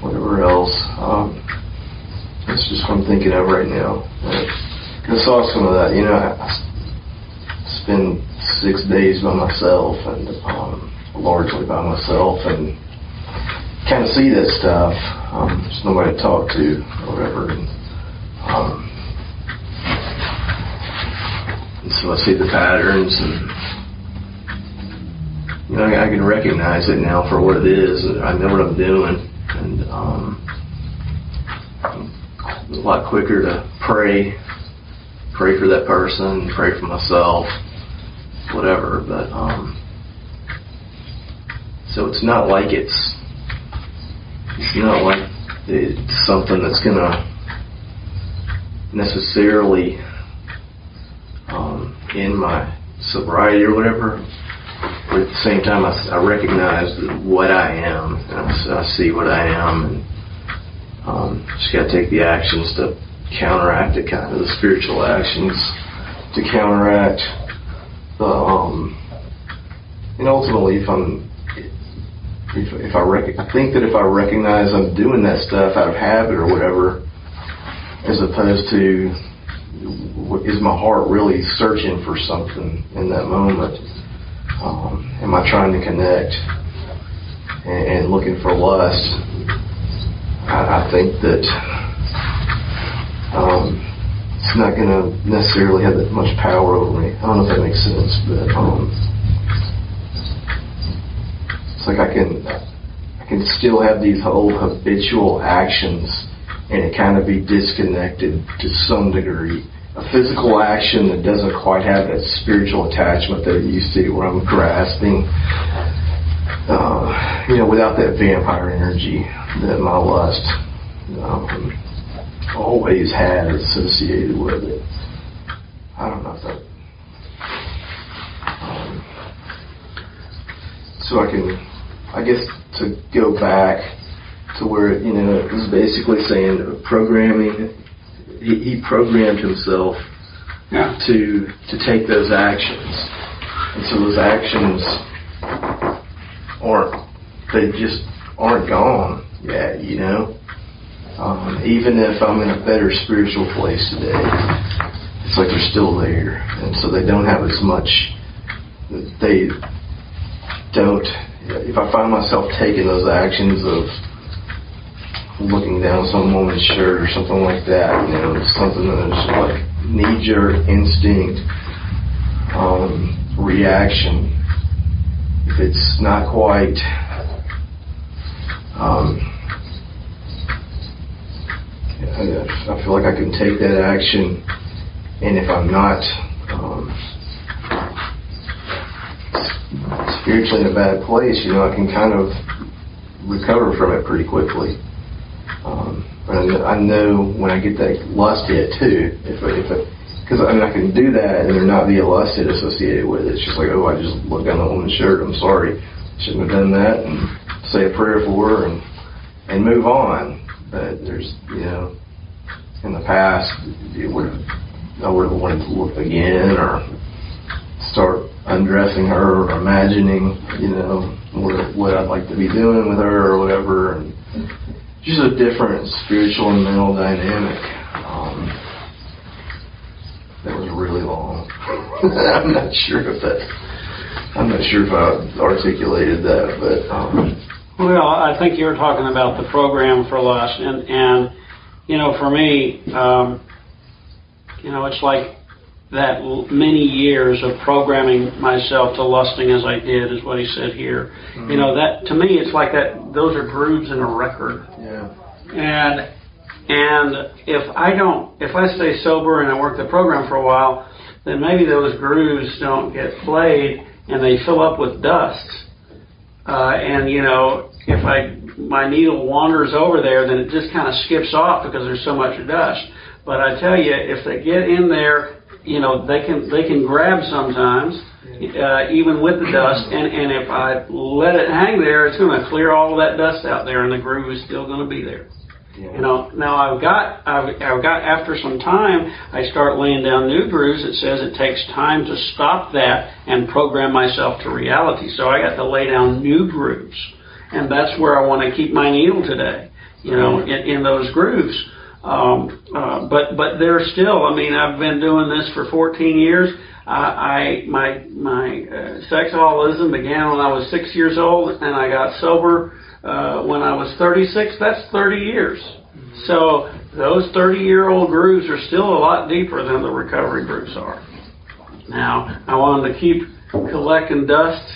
whatever else. Um, that's just what I'm thinking of right now. I saw some of that. You know, I, spend six days by myself and um, largely by myself and kind of see that stuff. Um, there's nobody to talk to or whatever. And, um, and so I see the patterns and you know I, can recognize it now for what it is. I know what I'm doing and um, a lot quicker to pray, pray for that person, pray for myself, whatever. But um, so it's not like it's it's not like it's something that's gonna necessarily um, in my sobriety or whatever. But at the same time, I, I recognize what I am, and I, I see what I am, and um, just got to take the actions to counteract it, kind of the spiritual actions to counteract the. Um, and ultimately, if I'm if, if I rec- I think that if I recognize I'm doing that stuff out of habit or whatever, as opposed to is my heart really searching for something in that moment? Um, am I trying to connect and, and looking for lust? I, I think that um, it's not going to necessarily have that much power over me. I don't know if that makes sense, but um, it's like I can I can still have these old habitual actions and it kind of be disconnected to some degree. A physical action that doesn't quite have that spiritual attachment that it used to, where I'm grasping, uh, you know, without that vampire energy that my lust um, always had associated with it. I don't know if that. Um, so I can, I guess, to go back to where you know it was basically saying programming. He, he programmed himself Yeah. to to take those actions, and so those actions aren't they just aren't gone yet. You know, um, even if I'm in a better spiritual place today, it's like they're still there, and so they don't have as much. They don't. If I find myself taking those actions of looking down some woman's shirt or something like that, you know, it's something that is like knee-jerk instinct um, reaction. If it's not quite um, I, I feel like I can take that action, and if I'm not um, spiritually in a bad place, you know, I can kind of recover from it pretty quickly. Um, but I know, when I get that lust hit too, if I, if because I, mean I can do that and there not be a lust hit associated with it. It's just like oh I just looked down the woman's shirt. I'm sorry, shouldn't have done that, and say a prayer for her and and move on. But there's you know in the past it would I would have wanted to look again or start undressing her or imagining you know what what I'd like to be doing with her or whatever. And, just a different spiritual and mental dynamic. Um, that was really long. I'm not sure if that. I'm not sure if I articulated that, but. Um, well, I think you were talking about the program for lust, and and you know, for me, um, you know, it's like that many years of programming myself to lusting as I did is what he said here. Mm-hmm. You know that to me it's like that. Those are grooves in a record. Yeah. And and if I don't, if I stay sober and I work the program for a while, then maybe those grooves don't get played and they fill up with dust. Uh, and you know, if I my needle wanders over there, then it just kind of skips off because there's so much dust. But I tell you, if they get in there you know they can they can grab sometimes uh, even with the dust and and if I let it hang there it's going to clear all of that dust out there and the groove is still going to be there. Yeah. you know now I've got I've, I've got after some time I start laying down new grooves it says it takes time to stop that and program myself to reality. So I got to lay down new grooves and that's where I want to keep my needle today you know in, in those grooves um, uh, but but there's still. I mean, I've been doing this for 14 years. I, I my my uh, sexaholism began when I was six years old, and I got sober uh, when I was 36. That's 30 years. So those 30 year old grooves are still a lot deeper than the recovery grooves are. Now I wanted to keep collecting dust,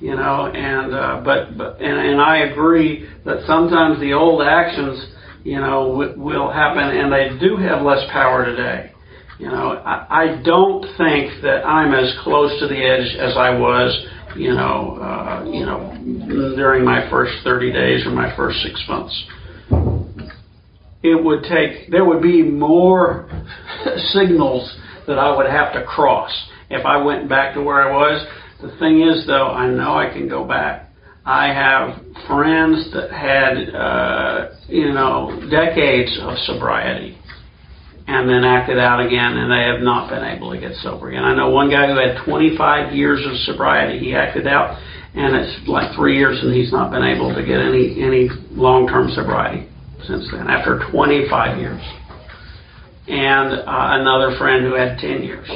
you know, and uh, but but and, and I agree that sometimes the old actions you know, will happen, and they do have less power today. You know, I, I don't think that I'm as close to the edge as I was, you know, uh, you know, during my first 30 days or my first six months. It would take, there would be more signals that I would have to cross if I went back to where I was. The thing is, though, I know I can go back. I have friends that had, uh, you know, decades of sobriety and then acted out again, and they have not been able to get sober again. I know one guy who had 25 years of sobriety. He acted out, and it's like three years, and he's not been able to get any any long-term sobriety since then. After 25 years, and uh, another friend who had 10 years,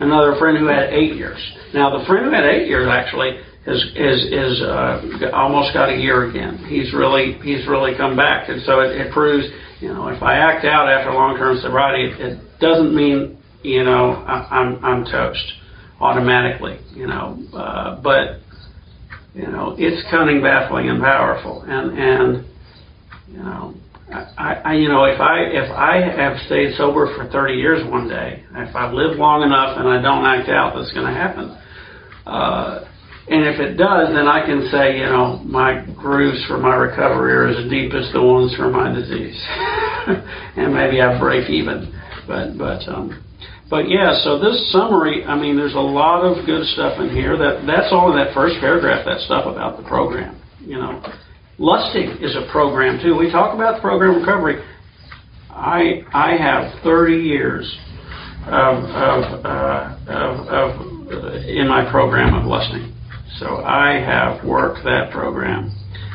another friend who had eight years. Now, the friend who had eight years actually is is is uh, almost got a year again. He's really he's really come back, and so it, it proves you know if I act out after long term sobriety, it, it doesn't mean you know I, I'm I'm toast automatically. You know, uh, but you know it's cunning, baffling, and powerful, and and you know. I, I, you know, if I if I have stayed sober for 30 years one day, if I live long enough and I don't act out, that's going to happen. Uh, and if it does, then I can say, you know, my grooves for my recovery are as deep as the ones for my disease, and maybe I break even. But but um, but yeah. So this summary, I mean, there's a lot of good stuff in here. That that's all in that first paragraph. That stuff about the program. You know, lusting is a program too. We talk about the program recovery. I I have 30 years of of, uh, of, of uh, in my program of lusting. So I have worked that program.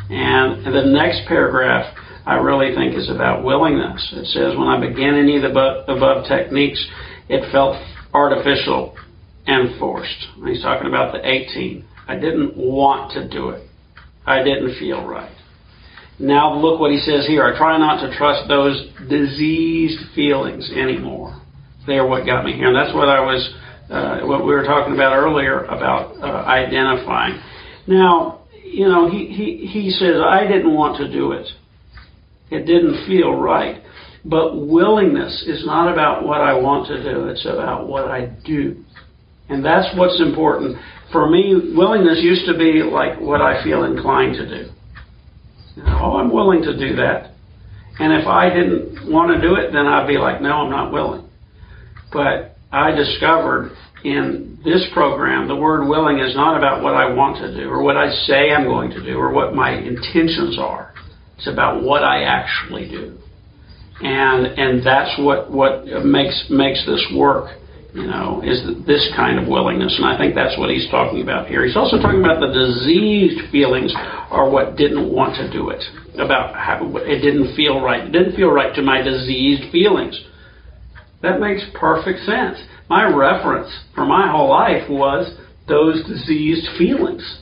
And the next paragraph I really think is about willingness. It says, when I began any of the above, techniques, it felt artificial and forced. And he's talking about the 18. I didn't want to do it. I didn't feel right. Now look what he says here. I try not to trust those diseased feelings anymore. They are what got me here. And that's what I was uh, what we were talking about earlier about uh, identifying. Now, you know, he, he, he says, I didn't want to do it. It didn't feel right. But willingness is not about what I want to do, it's about what I do. And that's what's important. For me, willingness used to be like what I feel inclined to do. oh, I'm willing to do that. And if I didn't want to do it, then I'd be like, no, I'm not willing. But I discovered in this program, the word willing is not about what I want to do or what I say I'm going to do or what my intentions are. It's about what I actually do. And, and that's what, what makes, makes this work you know, is this kind of willingness. And I think that's what he's talking about here. He's also talking about the diseased feelings are what didn't want to do it, about how it didn't feel right. It didn't feel right to my diseased feelings. That makes perfect sense. My reference for my whole life was those diseased feelings.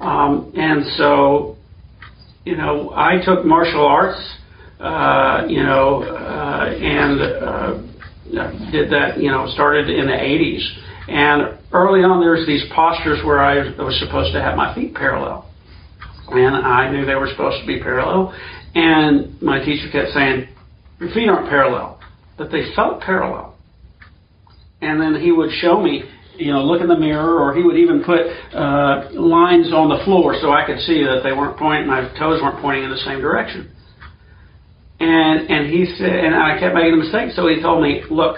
Um, and so, you know, I took martial arts, uh, you know, uh, and uh, did that, you know, started in the 80s. And early on, there's these postures where I was supposed to have my feet parallel. And I knew they were supposed to be parallel. And my teacher kept saying, Your feet aren't parallel. But they felt parallel. And then he would show me, you know, look in the mirror, or he would even put uh, lines on the floor so I could see that they weren't pointing, my toes weren't pointing in the same direction. And and he said, and I kept making a mistake. So he told me, look,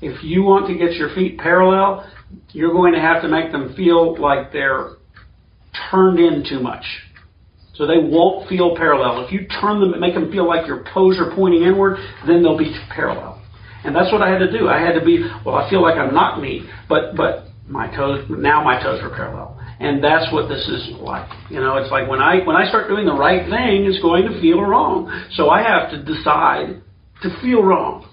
if you want to get your feet parallel, you're going to have to make them feel like they're turned in too much. So they won't feel parallel. If you turn them, make them feel like your toes are pointing inward, then they'll be parallel. And that's what I had to do. I had to be, well, I feel like I'm not me, but but my toes now my toes are parallel. And that's what this is like. You know, it's like when I when I start doing the right thing, it's going to feel wrong. So I have to decide to feel wrong.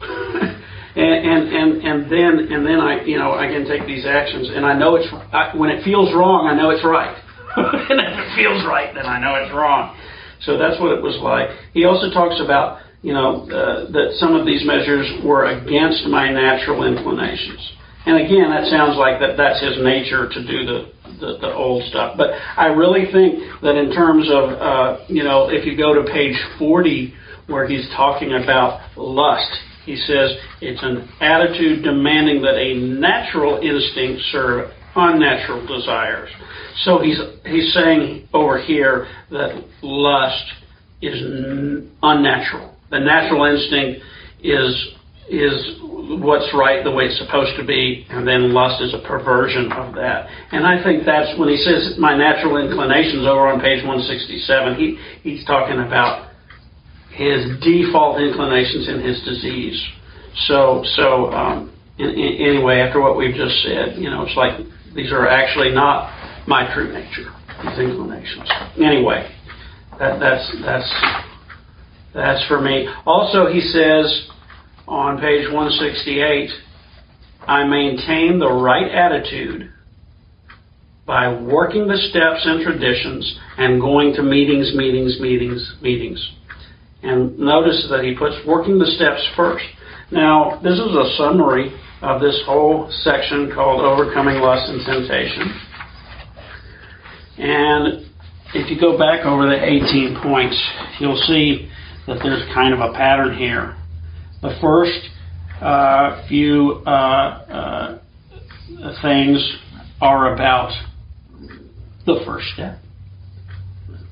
and, and and and then and then I you know I can take these actions and I know it's I, when it feels wrong I know it's right and if it feels right then I know it's wrong so that's what it was like he also talks about you know uh, that some of these measures were against my natural inclinations and again that sounds like that that's his nature to do the the, the old stuff. But I really think that in terms of, uh, you know, if you go to page 40 where he's talking about lust, he says it's an attitude demanding that a natural instinct serve unnatural desires. So he's he's saying over here that lust is n- unnatural. The natural instinct is is what's right the way it's supposed to be, and then lust is a perversion of that. And I think that's when he says my natural inclinations over on page 167, he, he's talking about his default inclinations in his disease. So, so um, in, in, anyway, after what we've just said, you know, it's like these are actually not my true nature, these inclinations. Anyway, that, that's that's that's for me. Also, he says on page 168, I maintain the right attitude by working the steps and traditions and going to meetings, meetings, meetings, meetings. And notice that he puts working the steps first. Now, this is a summary of this whole section called Overcoming Lust and Temptation. And if you go back over the 18 points, you'll see that there's kind of a pattern here. The first uh, few uh, uh, things are about the first step.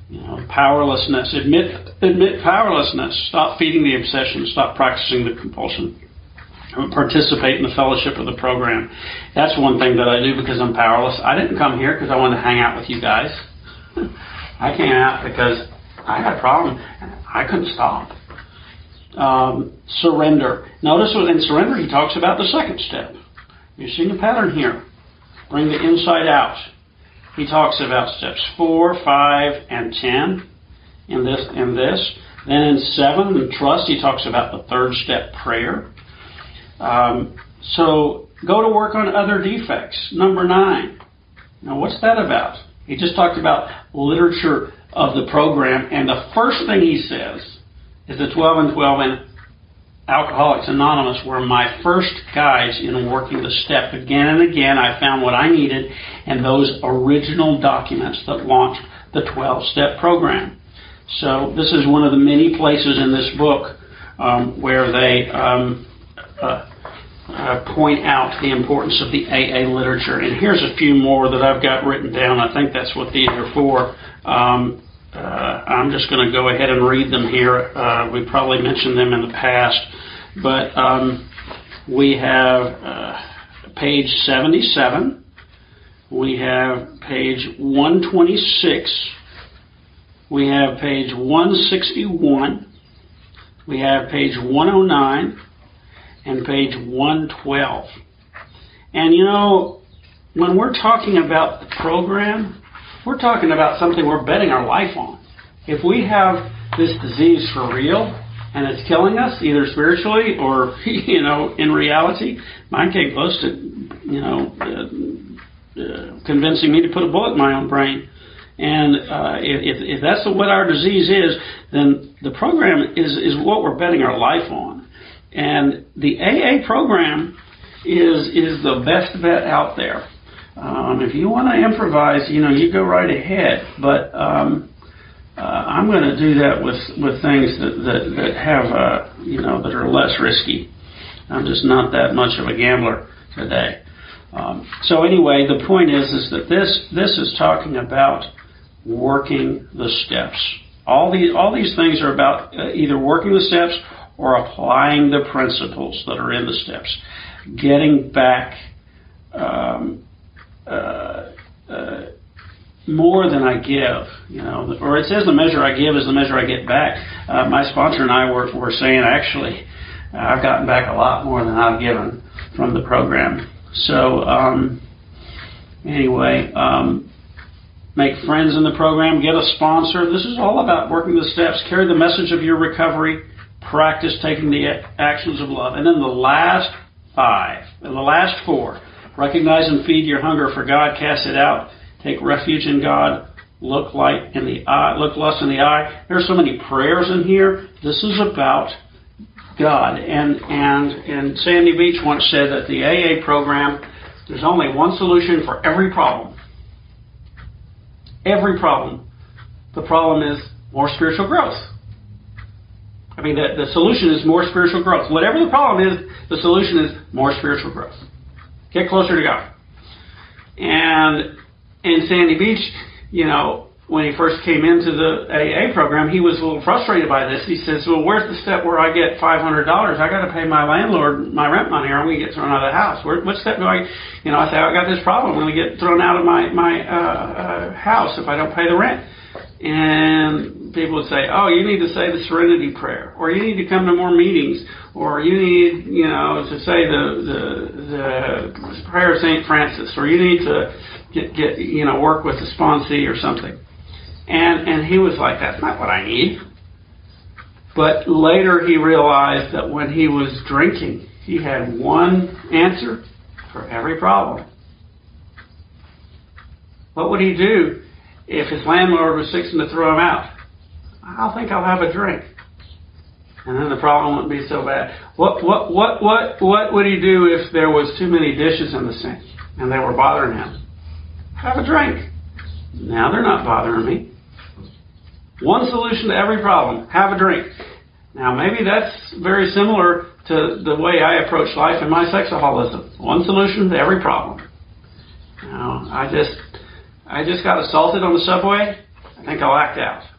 You know, powerlessness. Admit, admit powerlessness. Stop feeding the obsession. Stop practicing the compulsion. Participate in the fellowship of the program. That's one thing that I do because I'm powerless. I didn't come here because I wanted to hang out with you guys. I came out because I had a problem. I couldn't stop um, surrender. Notice in surrender, he talks about the second step. You're seeing a pattern here. Bring the inside out. He talks about steps four, five, and ten in this. In this. Then in seven, in trust, he talks about the third step, prayer. Um, so go to work on other defects. Number nine. Now, what's that about? He just talked about literature of the program, and the first thing he says is the 12 and 12 and Alcoholics Anonymous were my first guides in working the step. Again and again, I found what I needed and those original documents that launched the 12 step program. So, this is one of the many places in this book um, where they um, uh, uh, point out the importance of the AA literature. And here's a few more that I've got written down. I think that's what these are for. Um, uh, I'm just going to go ahead and read them here. Uh, we probably mentioned them in the past, but um, we have uh, page 77. We have page 126. We have page 161. We have page 109 and page 112. And you know, when we're talking about the program, we're talking about something we're betting our life on. If we have this disease for real and it's killing us, either spiritually or, you know, in reality, mine came close to, you know, uh, uh, convincing me to put a bullet in my own brain. And uh, if, if that's what our disease is, then the program is, is what we're betting our life on. And the AA program is, is the best bet out there. Um, if you want to improvise, you know, you go right ahead. But um, uh, I'm going to do that with, with things that, that, that have, uh, you know, that are less risky. I'm just not that much of a gambler today. Um, so anyway, the point is, is that this, this is talking about working the steps. All these, all these things are about uh, either working the steps or applying the principles that are in the steps. Getting back um, uh, uh, more than I give, you know, or it says the measure I give is the measure I get back. Uh, my sponsor and I were, were saying actually, I've gotten back a lot more than I've given from the program. So, um, anyway, um, make friends in the program, get a sponsor. This is all about working the steps, carry the message of your recovery, practice taking the actions of love. And then the last five, and the last four, recognize and feed your hunger for God, cast it out, take refuge in God, look light in the eye, look lust in the eye. There's so many prayers in here. This is about God. And and and Sandy Beach once said that the AA program, there's only one solution for every problem. Every problem. The problem is more spiritual growth. I mean, the, the solution is more spiritual growth. Whatever the problem is, the solution is more spiritual growth. Get closer to God. And in Sandy Beach, you know, when he first came into the AA program, he was a little frustrated by this. He says, "Well, where's the step where I get five hundred dollars? I got to pay my landlord my rent money, or I'm going to get thrown out of the house. Where, what step do I?" You know, I say, "I got this problem. I'm going to get thrown out of my my uh, uh, house if I don't pay the rent." And people would say, "Oh, you need to say the Serenity Prayer, or you need to come to more meetings, or you need, you know, to say the the, the Prayer of Saint Francis, or you need to get get you know work with the sponsee or something." And, and he was like, that's not what I need. But later he realized that when he was drinking, he had one answer for every problem. What would he do if his landlord was fixing to throw him out? I think I'll have a drink. And then the problem wouldn't be so bad. What, what, what, what, what would he do if there was too many dishes in the sink and they were bothering him? Have a drink. Now they're not bothering me. One solution to every problem have a drink. Now, maybe that's very similar to the way I approach life in my sexaholism. One solution to every problem. Now, I just, I just got assaulted on the subway. I think I'll act out.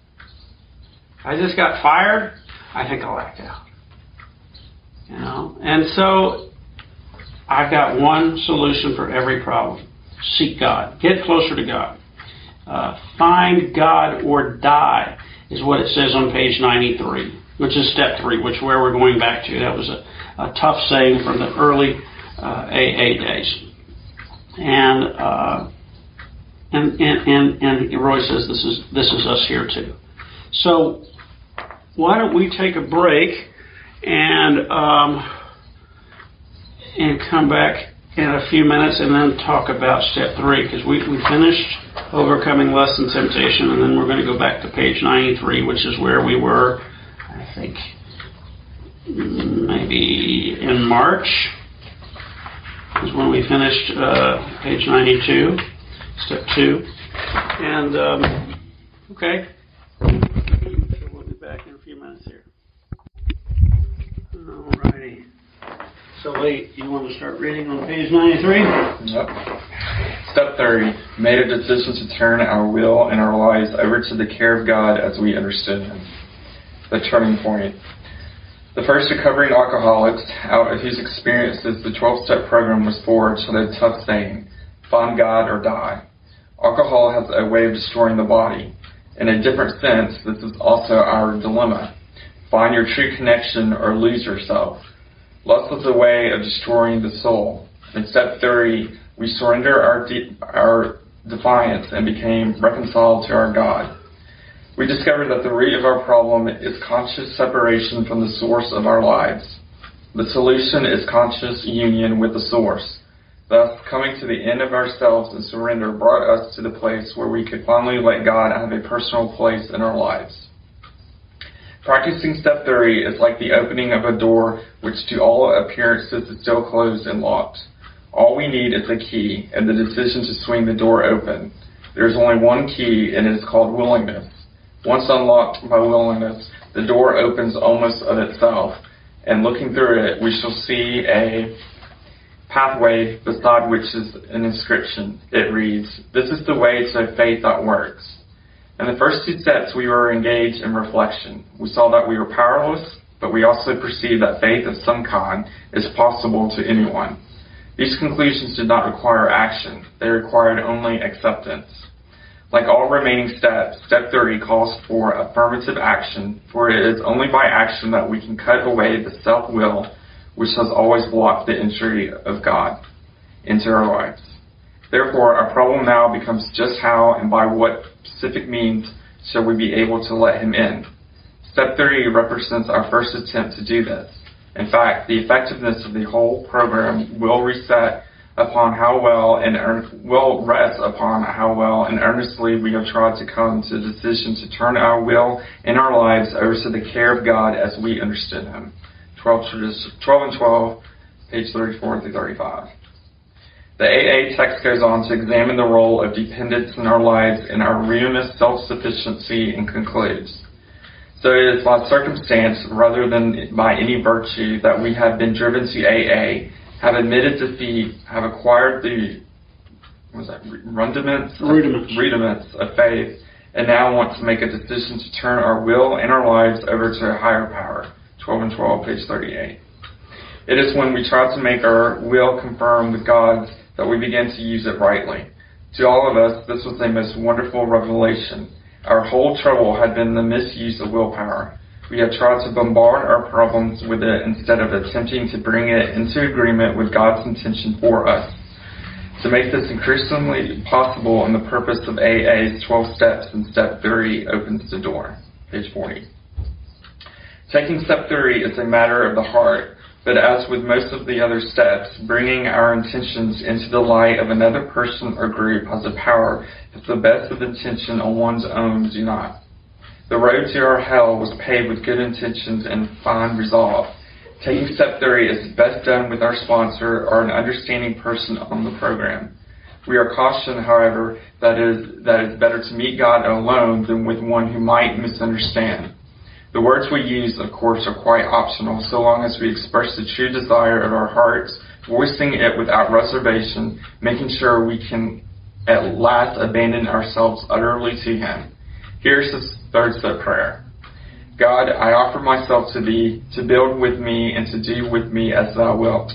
I just got fired. I think I'll act out. You know, and so I've got one solution for every problem. Seek God. Get closer to God. Uh, find God or die is what it says on page 93, which is step three, which where we're going back to. That was a, a tough saying from the early uh, AA days. And, uh, and, and, and, and Roy says this is, this is us here too. So why don't we take a break and, um, and come back in a few minutes and then talk about step three because we, we finished overcoming lust and temptation and then we're going to go back to page 93 which is where we were i think maybe in march is when we finished uh, page 92 step two. And um, okay so we'll be back in a few minutes here all righty so, Lee, you want to start reading on page 93? Yep. Step 30, made a decision to turn our will and our lives over to the care of God as we understood Him. The turning point. The first recovering alcoholics out of whose experiences the 12 step program was forged had a tough saying find God or die. Alcohol has a way of destroying the body. In a different sense, this is also our dilemma. Find your true connection or lose yourself. Lust is a way of destroying the soul. In step 30, we surrender our, de- our defiance and became reconciled to our God. We discovered that the root of our problem is conscious separation from the source of our lives. The solution is conscious union with the source. Thus, coming to the end of ourselves and surrender brought us to the place where we could finally let God have a personal place in our lives. Practicing step three is like the opening of a door which to all appearances is still closed and locked. All we need is a key and the decision to swing the door open. There is only one key, and it is called willingness. Once unlocked by willingness, the door opens almost of itself, and looking through it, we shall see a pathway beside which is an inscription. It reads, This is the way to faith that works. In the first two steps, we were engaged in reflection. We saw that we were powerless, but we also perceived that faith of some kind is possible to anyone. These conclusions did not require action, they required only acceptance. Like all remaining steps, step 30 calls for affirmative action, for it is only by action that we can cut away the self will which has always blocked the entry of God into our lives. Therefore, our problem now becomes just how and by what specific means shall we be able to let Him in. Step 30 represents our first attempt to do this. In fact, the effectiveness of the whole program will reset upon how well and will rest upon how well and earnestly we have tried to come to the decision to turn our will and our lives over to the care of God as we understood Him. 12, 12 and 12, page 34 through 35. The AA text goes on to examine the role of dependence in our lives and our ruinous self-sufficiency and concludes. So it is by circumstance rather than by any virtue that we have been driven to AA, have admitted defeat, have acquired the was that rudiments rudiments. rudiments of faith, and now want to make a decision to turn our will and our lives over to a higher power. 12 and 12, page 38. It is when we try to make our will confirm with God's that we began to use it rightly. To all of us, this was a most wonderful revelation. Our whole trouble had been the misuse of willpower. We had tried to bombard our problems with it instead of attempting to bring it into agreement with God's intention for us. To make this increasingly possible in the purpose of AA's 12 steps and step 3 opens the door. Page 40. Taking step 3 is a matter of the heart, but as with most of the other steps, bringing our intentions into the light of another person or group has a power if the best of intention on one's own do not. The road to our hell was paved with good intentions and fine resolve. Taking step three is best done with our sponsor or an understanding person on the program. We are cautioned, however, that it is, that it is better to meet God alone than with one who might misunderstand. The words we use, of course, are quite optional so long as we express the true desire of our hearts, voicing it without reservation, making sure we can at last abandon ourselves utterly to Him. Here's the third step prayer. God, I offer myself to Thee to build with me and to do with me as Thou wilt.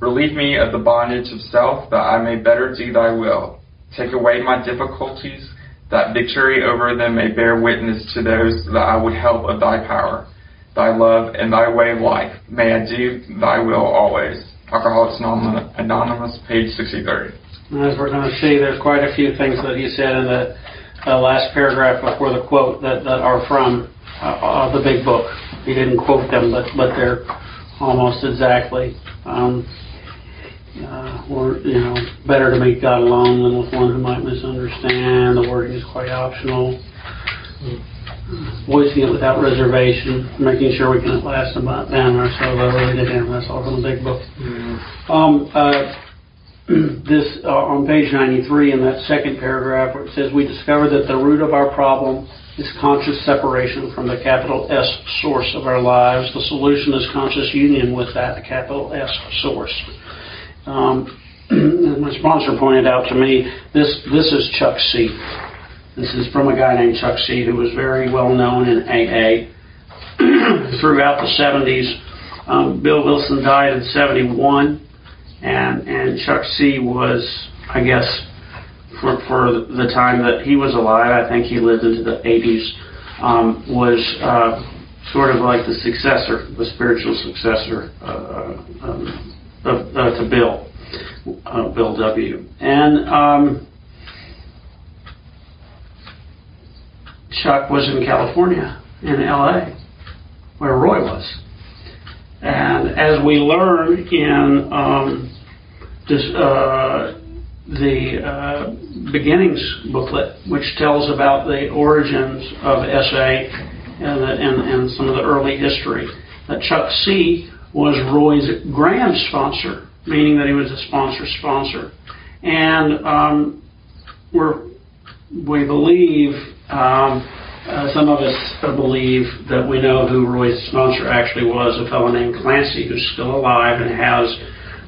Relieve me of the bondage of self that I may better do Thy will. Take away my difficulties that victory over them may bear witness to those that I would help of thy power, thy love, and thy way of life. May I do thy will always. Alcoholics Anonymous, page 63. As we're going to see, there's quite a few things that he said in the uh, last paragraph before the quote that, that are from uh, the big book. He didn't quote them, but, but they're almost exactly. Um, uh, or you know, better to meet God alone than with one who might misunderstand. The wording is quite optional. Voicing it without reservation, making sure we can at last abandon ourselves really did Him. That's all from the big book. Um, uh, this uh, on page 93 in that second paragraph where it says we discover that the root of our problem is conscious separation from the capital S source of our lives. The solution is conscious union with that capital S source. Um, my sponsor pointed out to me, this, this is Chuck C. This is from a guy named Chuck C. who was very well known in AA throughout the 70s. Um, Bill Wilson died in 71, and, and Chuck C. was, I guess, for, for the time that he was alive, I think he lived into the 80s, um, was uh, sort of like the successor, the spiritual successor uh, um, of, uh, to Bill, uh, Bill W. And um, Chuck was in California, in LA, where Roy was. And as we learn in um, this, uh, the uh, beginnings booklet, which tells about the origins of SA and, the, and, and some of the early history, that Chuck C was Roy's grand sponsor, meaning that he was a sponsor sponsor. And um, we're, we believe, um, uh, some of us believe that we know who Roy's sponsor actually was, a fellow named Clancy, who's still alive and has,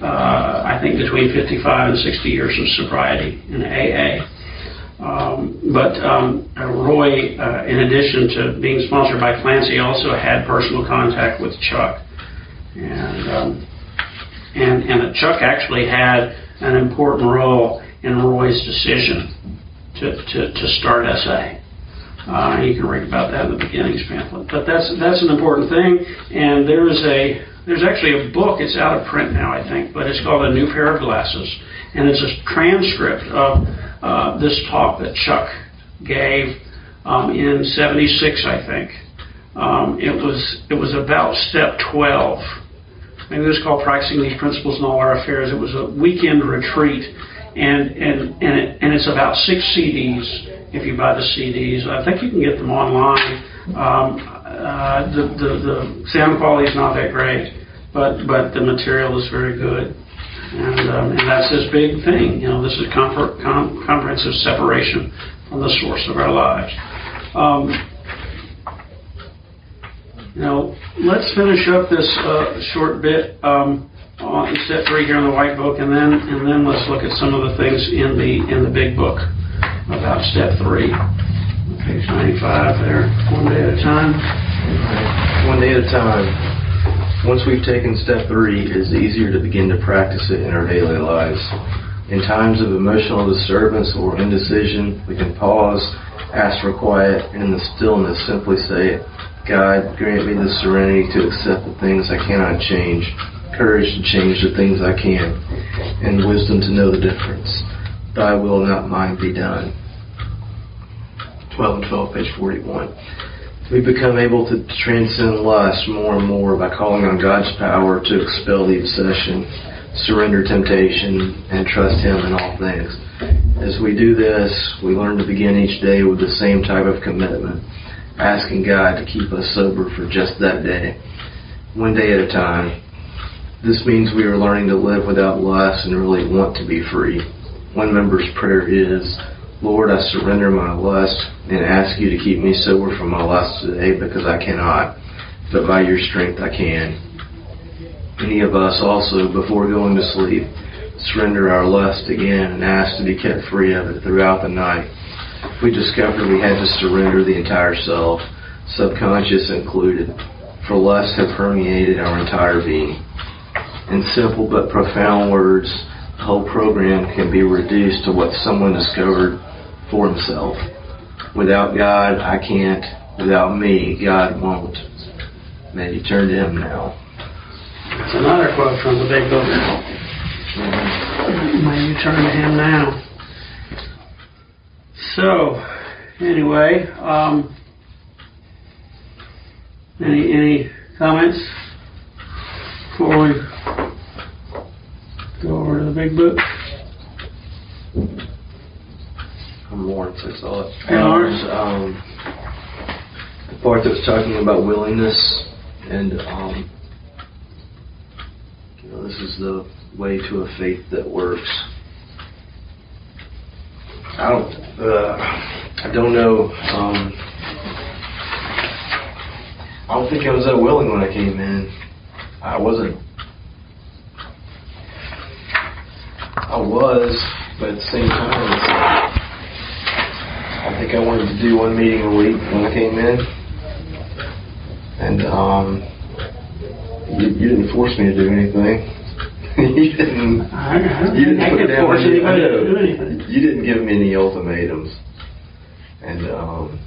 uh, I think, between 55 and 60 years of sobriety in AA. Um, but um, Roy, uh, in addition to being sponsored by Clancy, also had personal contact with Chuck. And, um, and, and Chuck actually had an important role in Roy's decision to, to, to start SA. Uh, you can read about that in the beginnings pamphlet. But that's that's an important thing. And there's a there's actually a book. It's out of print now, I think, but it's called A New Pair of Glasses, and it's a transcript of uh, this talk that Chuck gave um, in '76, I think. Um, it was it was about step 12 maybe it was called Practicing These Principles in All Our Affairs. It was a weekend retreat, and and and, it, and it's about six CDs if you buy the CDs. I think you can get them online. Um, uh, the, the the sound quality is not that great, but but the material is very good. And, um, and that's this big thing. You know, this is comfort, com- comprehensive separation from the source of our lives. Um, know, let's finish up this uh, short bit um, on step three here in the white book, and then and then let's look at some of the things in the in the big book about step three. Page 95 there, one day at a time. One day at a time. Once we've taken step three, it is easier to begin to practice it in our daily lives. In times of emotional disturbance or indecision, we can pause, ask for quiet, and in the stillness simply say, God, grant me the serenity to accept the things I cannot change, courage to change the things I can, and wisdom to know the difference. Thy will, not mine, be done. 12 and 12, page 41. We become able to transcend lust more and more by calling on God's power to expel the obsession, surrender temptation, and trust Him in all things. As we do this, we learn to begin each day with the same type of commitment asking God to keep us sober for just that day, one day at a time. This means we are learning to live without lust and really want to be free. One member's prayer is, Lord, I surrender my lust and ask you to keep me sober from my lust today because I cannot, but by your strength I can. Many of us also, before going to sleep, surrender our lust again and ask to be kept free of it throughout the night we discovered we had to surrender the entire self, subconscious included, for lust had permeated our entire being. In simple but profound words, the whole program can be reduced to what someone discovered for himself. Without God, I can't. Without me, God won't. May you turn to Him now. That's another quote from the big book. Mm-hmm. May you turn to Him now. So, anyway, um, any any comments before we go over to the big book? I'm Lawrence, I saw it. Hey, Lawrence. Um, the part that was talking about willingness and, um, you know, this is the way to a faith that works. I don't, uh, I don't know, um, I don't think I was that willing when I came in. I wasn't, I was, but at the same time, I think I wanted to do one meeting a week when I came in. And, um, you, you didn't force me to do anything. You didn't, you didn't I put down force any, anybody to do anything. You didn't give me any ultimatums. And, um,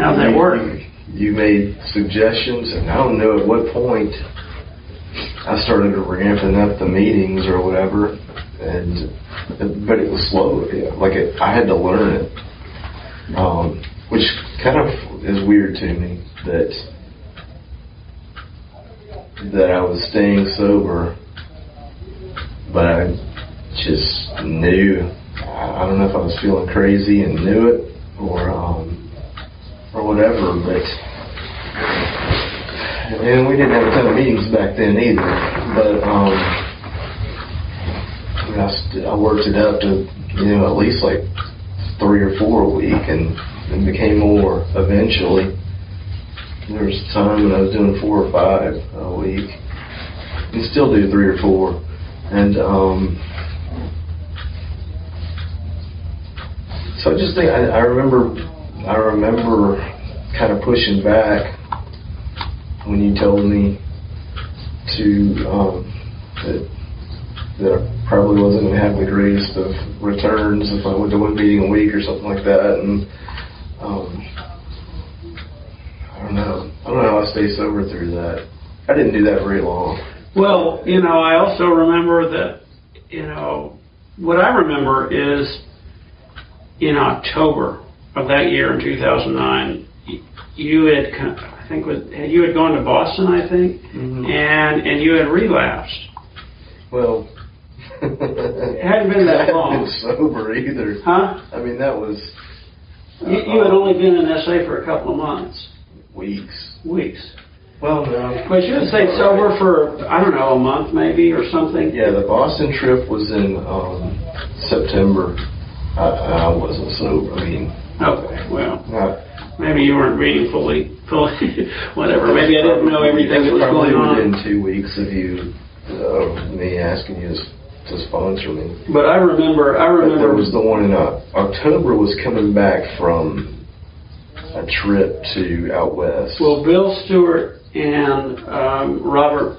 How's that work? You you made suggestions, and I don't know at what point I started ramping up the meetings or whatever, and but it was slow. yeah, Like it, I had to learn it, um, which kind of is weird to me that that I was staying sober, but I just knew. I don't know if I was feeling crazy and knew it, or um, or whatever, but and we didn't have a ton of meetings back then either. But um, I, mean, I, st- I worked it up to you know at least like three or four a week, and it became more eventually. There was a time when I was doing four or five a week, and still do three or four, and um, so I just think I, I remember I remember kind of pushing back when you told me to um, that that I probably wasn't going to have the greatest of returns if I went to one meeting a week or something like that, and um, I don't know. I don't know how I stayed sober through that. I didn't do that very long. Well, you know, I also remember that, you know, what I remember is in October of that year in 2009, you had, I think, was, you had gone to Boston, I think, Mhm. and and you had relapsed. Well, It hadn't been that long. sober either. Huh? I mean, that was You, you had only been in SA for a couple of months, weeks. weeks. Well, no. But you had stayed sober for, I don't know, a month maybe or something? Yeah, the Boston trip was in um, September. I, I wasn't sober. I mean, Okay, well, maybe you weren't reading fully, fully, whatever. Maybe I didn't know everything that was probably going on. within two weeks of you, of me asking you to, sponsor me. But I remember, I But there was the one in uh, October was coming back from a trip to out west. well, Bill Stewart and um, Robert,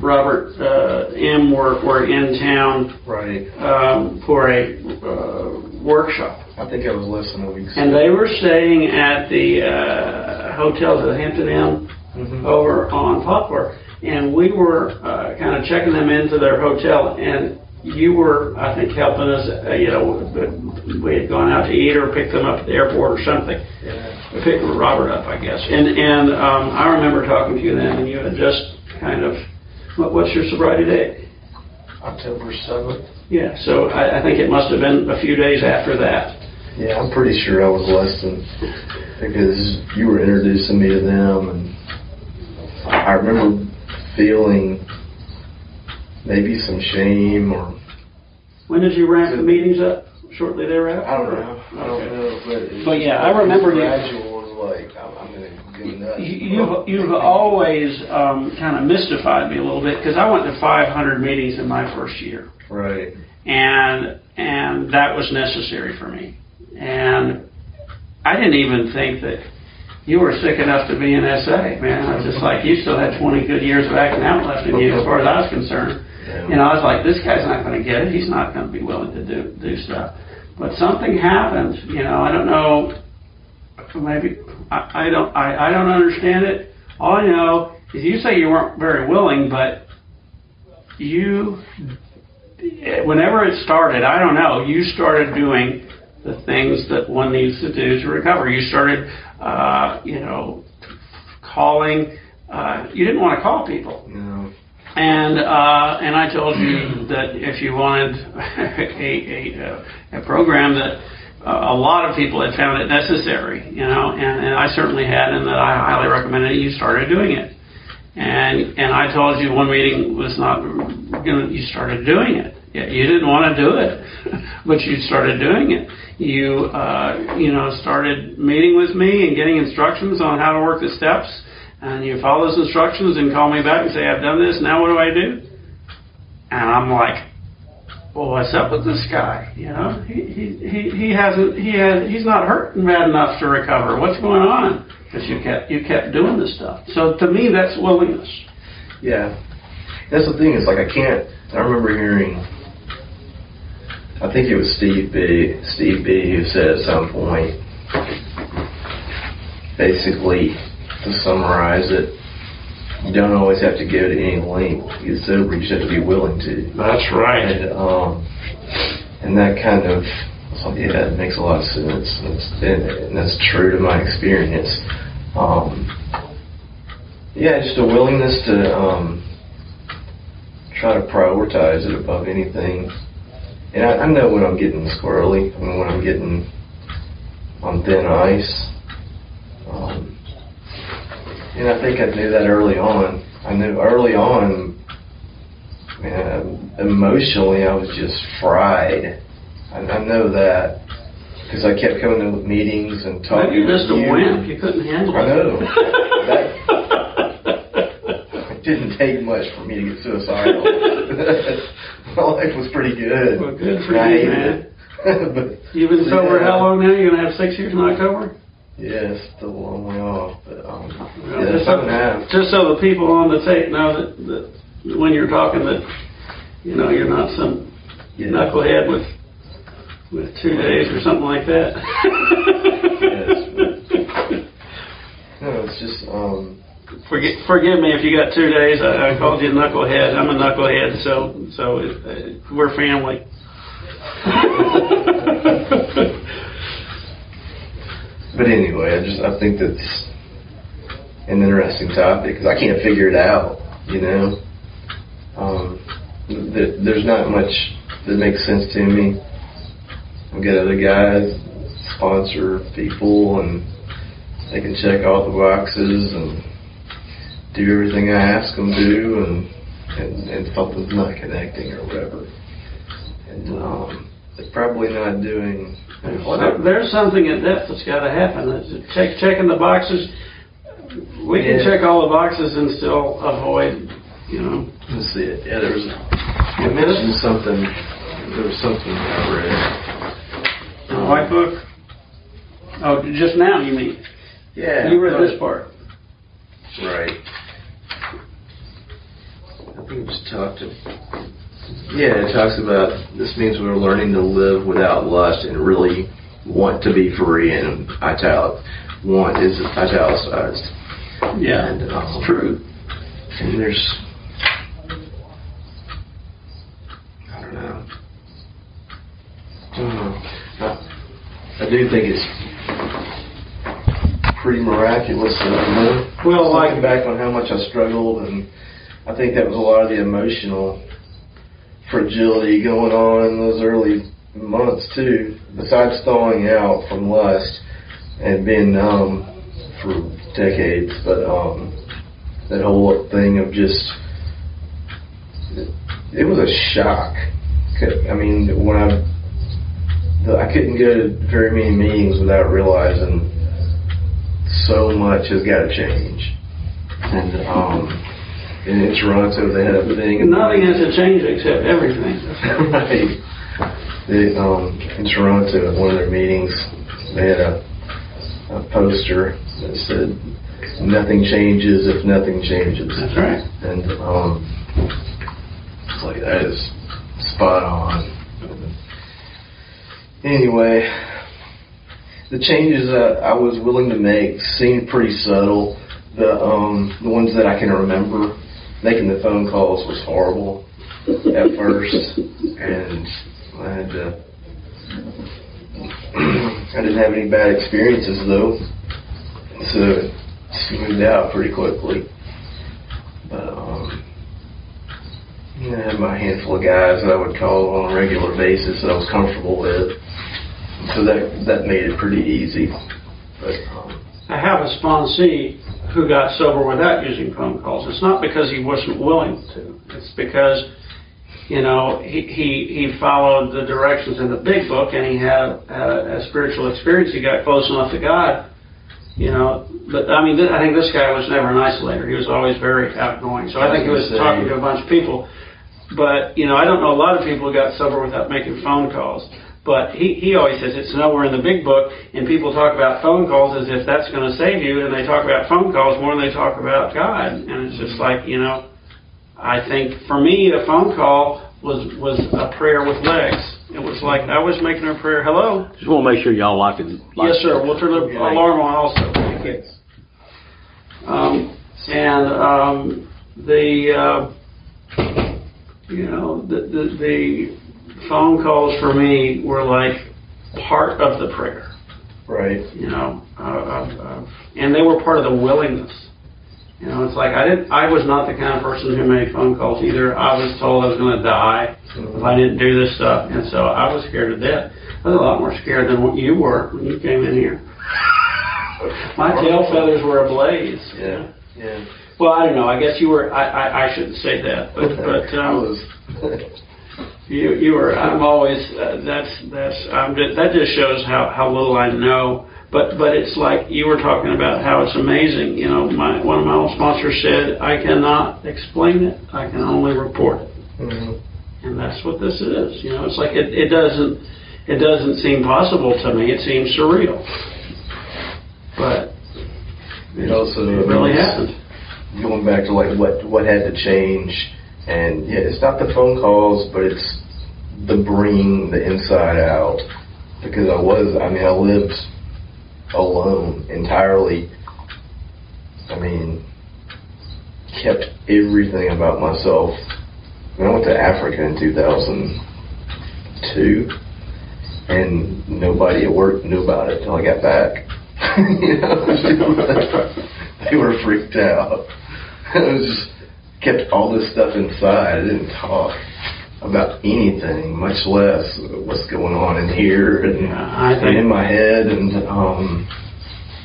Robert uh, M. were, were in town right. um, for a uh, workshop. I think I was less than a week. And they were staying at the uh, hotel, the Hampton Inn, Mhm. over on Poplar. And we were uh, kind of checking them into their hotel, and you were, I think, helping us. Uh, you know, we had gone out to eat or picked them up at the airport or something. Yeah. We picked Robert up, I guess. And and um, I remember talking to you then, and you had just kind of, what, what's your sobriety date? October seventh. Yeah, so I, I think it must have been a few days after that. Yeah, I'm pretty sure I was less than because you were introducing me to them, and I remember feeling maybe some shame or When did you ramp the meetings up? Shortly thereafter? I don't know. I don't Okay. know, but it, But yeah, I remember you- gradual was like I'm, I'm gonna go nuts. You- You've, you've always um, kind of mystified me a little bit because I went to 500 meetings in my first year, right. and and that was necessary for me. And I didn't even think that you were sick enough to be an SA, man. I was just like you still had 20 good years of acting out left in you, as far as I was concerned. You know, I was like, this guy's not going to get it. He's not going to be willing to do do stuff. But something happened. You know, I don't know. Maybe I, I don't. I, I don't understand it. All I know is you say you weren't very willing, but you, whenever it started, I don't know. You started doing the things that one needs to do to recover. You started, uh, you know, calling. Uh, you didn't want to call people. No. And uh, and I told you that if you wanted a a, a program that a lot of people had found it necessary, you know, and, and I certainly had, and that I highly recommended. You started doing it, and and I told you one meeting was not going. You started doing it. You didn't want to do it, but you started doing it. You uh, you know started meeting with me and getting instructions on how to work the steps and you follow those instructions and call me back and say, I've done this, now what do I do? And I'm like, well, what's up with this guy? You know, he he he, hasn't he had he's not hurting bad enough to recover. What's going on? Because you kept you kept doing this stuff. So to me, that's willingness. Yeah. That's the thing, is like I can't I remember hearing I think it was Steve B Steve B who said at some point basically to summarize it, you don't always have to go to any length to get sober, you just have to be willing to. That's right. And um and that kind of yeah, it makes a lot of sense. It's, and, and that's true to my experience. Um, yeah, just a willingness to um, try to prioritize it above anything. And I, I know when I'm getting squirrely, I mean, when I'm getting on thin ice. Um, and I think I knew that early on. I knew early on, man, emotionally, I was just fried. I, I know that because I kept coming to meetings and talking. Maybe you're just a you. wimp. You couldn't handle it. I know. It didn't take much for me to get suicidal. My life was pretty good. Well, good for I you, man. but You've been sober Yeah. how long now? You're gonna have six years in October. Yeah, it's still a long way off. But um, yeah, just, five and so, half. just so the people on the tape know that, that when you're talking that you know you're not some Yeah. knucklehead with with two days or something like that. yes. No, it's just um, Forgive, forgive me if you got two days. I, I called you a knucklehead. I'm a knucklehead, so so it, uh, we're family. But anyway, I just I think that's an interesting topic because I can't figure it out. You know, um, th- there's not much that makes sense to me. I've got other guys sponsor people and they can check all the boxes and do everything I ask them to and and, and something's not connecting or whatever. And um, they're probably not doing There- There's something in depth that's got to happen. Check checking the boxes. We can Yeah. check all the boxes and still avoid, you know. Let's see it. Yeah, there was. You mentioned something. There was something I read. The white book. Oh, just now you mean? Yeah. You read this part. Right. I think it just talked. To, yeah, it talks about this means we're learning to live without lust and really want to be free. And italic want is italicized. Yeah, And, um, true. And there's, I don't know. I don't know. I, I do think it's pretty miraculous. You know? Well, like- back on how much I struggled, and I think that was a lot of the emotional fragility going on in those early months too. Besides thawing out from lust and being numb for decades, but um, that whole thing of just it, was a shock. I mean, when I I couldn't go to very many meetings without realizing so much has got to change. And um, and in Toronto, they had a thing. Nothing has to change except everything. right. They, um, in Toronto, at one of their meetings, they had a, a poster that said, "Nothing changes if nothing changes." That's right. And um, it's like that is spot on. Anyway, the changes that I was willing to make seemed pretty subtle. The um, the ones that I can remember, making the phone calls was horrible at first, and I had to. I didn't have any bad experiences though, so it smoothed out pretty quickly. But um, I had my handful of guys that I would call on a regular basis that I was comfortable with, so that that made it pretty easy. But um, I have a sponsee who got sober without using phone calls. It's not because he wasn't willing to. It's because, you know, he, he, he followed the directions in the big book and he had a, a spiritual experience. He got close enough to God, you know. But I mean, th- I think this guy was never an isolator. He was always very outgoing. So I think he was I say- talking to a bunch of people. but you know, I don't know a lot of people who got sober without making phone calls. But he, he always says it's nowhere in the big book, and people talk about phone calls as if that's going to save you, and they talk about phone calls more than they talk about God. And it's just like, you know, I think for me, a phone call was was a prayer with legs. It was like I was making a prayer. Hello. Just want to make sure y'all like it. Like Yes, sir. We'll turn the alarm on also. Thank you. Um, and um, the uh, you know the, the the phone calls for me were like part of the prayer. Right. You know, uh, of, of, and they were part of the willingness. You know, it's like I didn't. I was not the kind of person who made phone calls either. I was told I was going to die if I didn't do this stuff, and so I was scared to death. I was a lot more scared than what you were when you came in here. My tail feathers were ablaze. Yeah. Yeah. Well, I don't know. I guess you were. I I, I shouldn't say that, but but I um, was. You you were. I'm always. Uh, that's that's. Um, that just shows how how little I know. But but it's like you were talking about how it's amazing. You know, my one of my old sponsors said, "I cannot explain it. I can only report it." Mhm. And that's what this is. You know, it's like it, it doesn't it doesn't seem possible to me. It seems surreal. But It also it really means- happened. going back to like what what had to change, and yeah, it's not the phone calls, but it's the bringing the inside out. Because I was, I mean, I lived alone entirely. I mean, kept everything about myself. I, mean, I went to Africa in 2002, and nobody at work knew about it until I got back. you know, they were freaked out. I was just kept all this stuff inside. I didn't talk about anything, much less what's going on in here and, I and in my head. And um,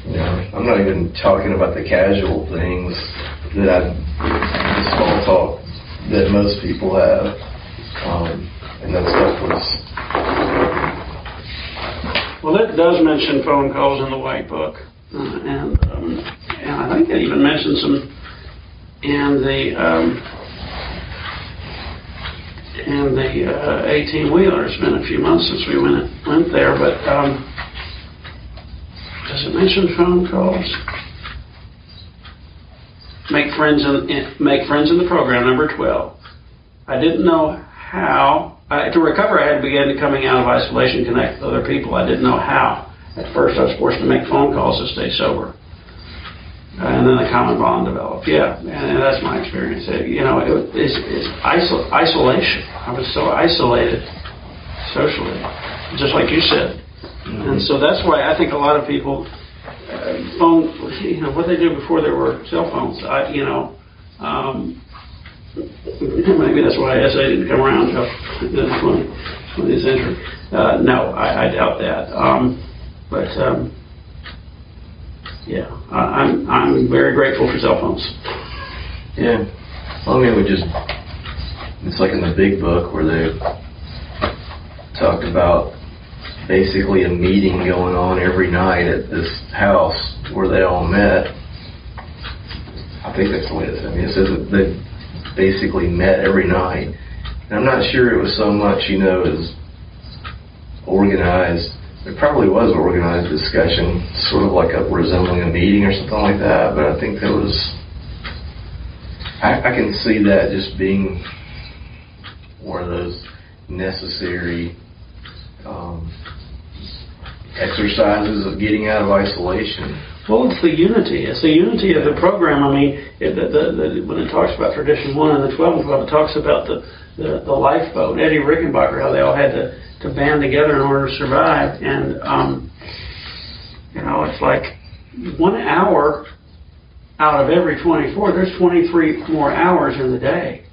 you know, I'm not even talking about the casual things that I, the small talk that most people have. Um, and that stuff was Well, it does mention phone calls in the white book, uh, and um, and I think it even mentions some in the um, in the uh, 18 wheeler. It's been a few months since we went went there, but um, does it mention phone calls? Make friends in, in make friends in the program. Number 12. I didn't know how. Uh, to recover, I had to begin coming out of isolation, connect with other people. I didn't know how. At first, I was forced to make phone calls to stay sober. And then the common bond developed. Yeah, and, and that's my experience. Uh, you know, it, it's, it's isol- isolation. I was so isolated socially, just like you said. And so that's why I think a lot of people uh, phone, you know, what they do before there were cell phones. I, you know, um, maybe that's why SA didn't come around until this. Uh, no, I, I doubt that. Um, but um, yeah, I, I'm I'm very grateful for cell phones. Yeah. Well, I mean, we just, it's like in the big book where they talked about basically a meeting going on every night at this house where they all met. I think that's the way it. I mean, it says that they basically met every night. And I'm not sure it was so much, you know, as organized. It probably was an organized discussion, sort of like a resembling a meeting or something like that. But I think there was I, I can see that just being one of those necessary um, exercises of getting out of isolation. Well, it's the unity. It's the unity of the program. I mean, it, the, the, the, when it talks about tradition one and the twelve it talks about the, the, the lifeboat, Eddie Rickenbacker, how they all had to, to band together in order to survive. And um, you know, it's like one hour out of every twenty-four. There's twenty-three more hours in the day.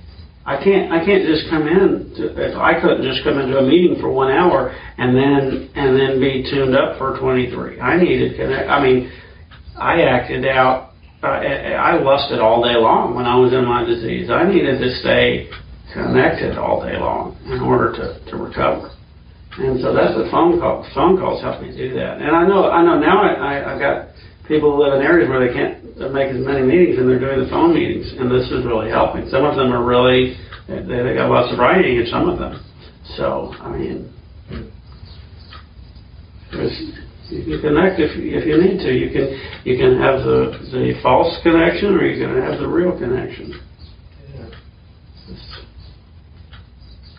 I can't. I can't just come in. To, if I couldn't just come into a meeting for one hour and then and then be tuned up for 23. I needed connect. I mean, I acted out. Uh, I lusted all day long when I was in my disease. I needed to stay connected all day long in order to, to recover. And so that's what phone calls. Phone calls help me do that. And I know. I know now. I, I, I've got people who live in areas where they can't make as many meetings, and they're doing the phone meetings, and this is really helping. Some of them are really They, they got lots of writing in some of them. So, I mean, you connect if, if you need to. You can, you can have the, the false connection or you can have the real connection.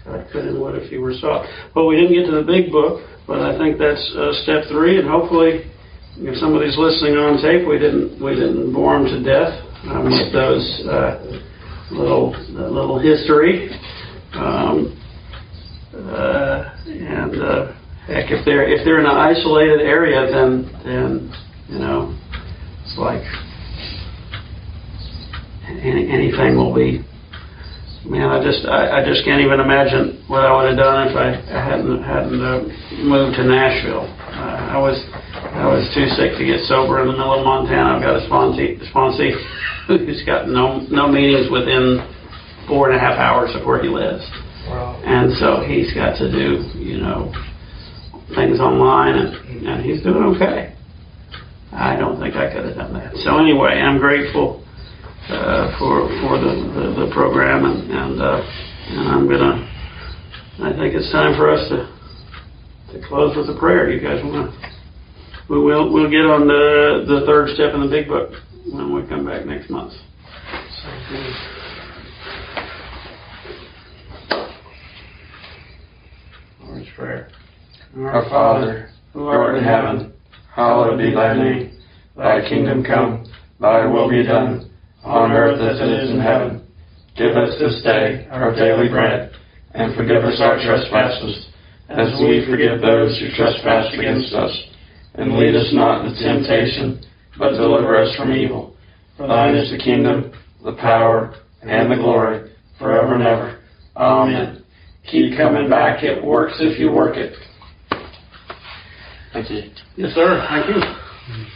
I couldn't what if you were soft. Well, we didn't get to the big book, but I think that's uh, step three, and hopefully, if somebody's listening on tape, we didn't we didn't bore them to death um, with those uh, little uh, little history. Um, uh, and uh, heck, if they're if they're in an isolated area, then then you know, it's like any, anything will be Man, I just I, I just can't even imagine what I would have done if I, hadn't hadn't uh, moved to Nashville. Uh, I was I was too sick to get sober in the middle of Montana. I've got a sponsee sponsee who's got no no meetings within four and a half hours of where he lives. Wow. And so he's got to do, you know, things online, and, and he's doing okay. I don't think I could have done that. So anyway, I'm grateful uh, for for the, the, the program, and and, uh, and I'm gonna. I think it's time for us to to close with a prayer. You guys want to? We will we'll get on the the third step in the big book when we come back next month. Lord's prayer. Our Father, who art in heaven, hallowed be thy name. Thy kingdom come, thy will be done, on earth as it is in heaven. Give us this day our daily bread, and forgive us our trespasses, as we forgive those who trespass against us. And lead us not into temptation, but deliver us from evil. For thine is the kingdom, the power, and the glory, forever and ever. Amen. Keep coming back. It works if you work it. Thank you. Yes, sir. Thank you.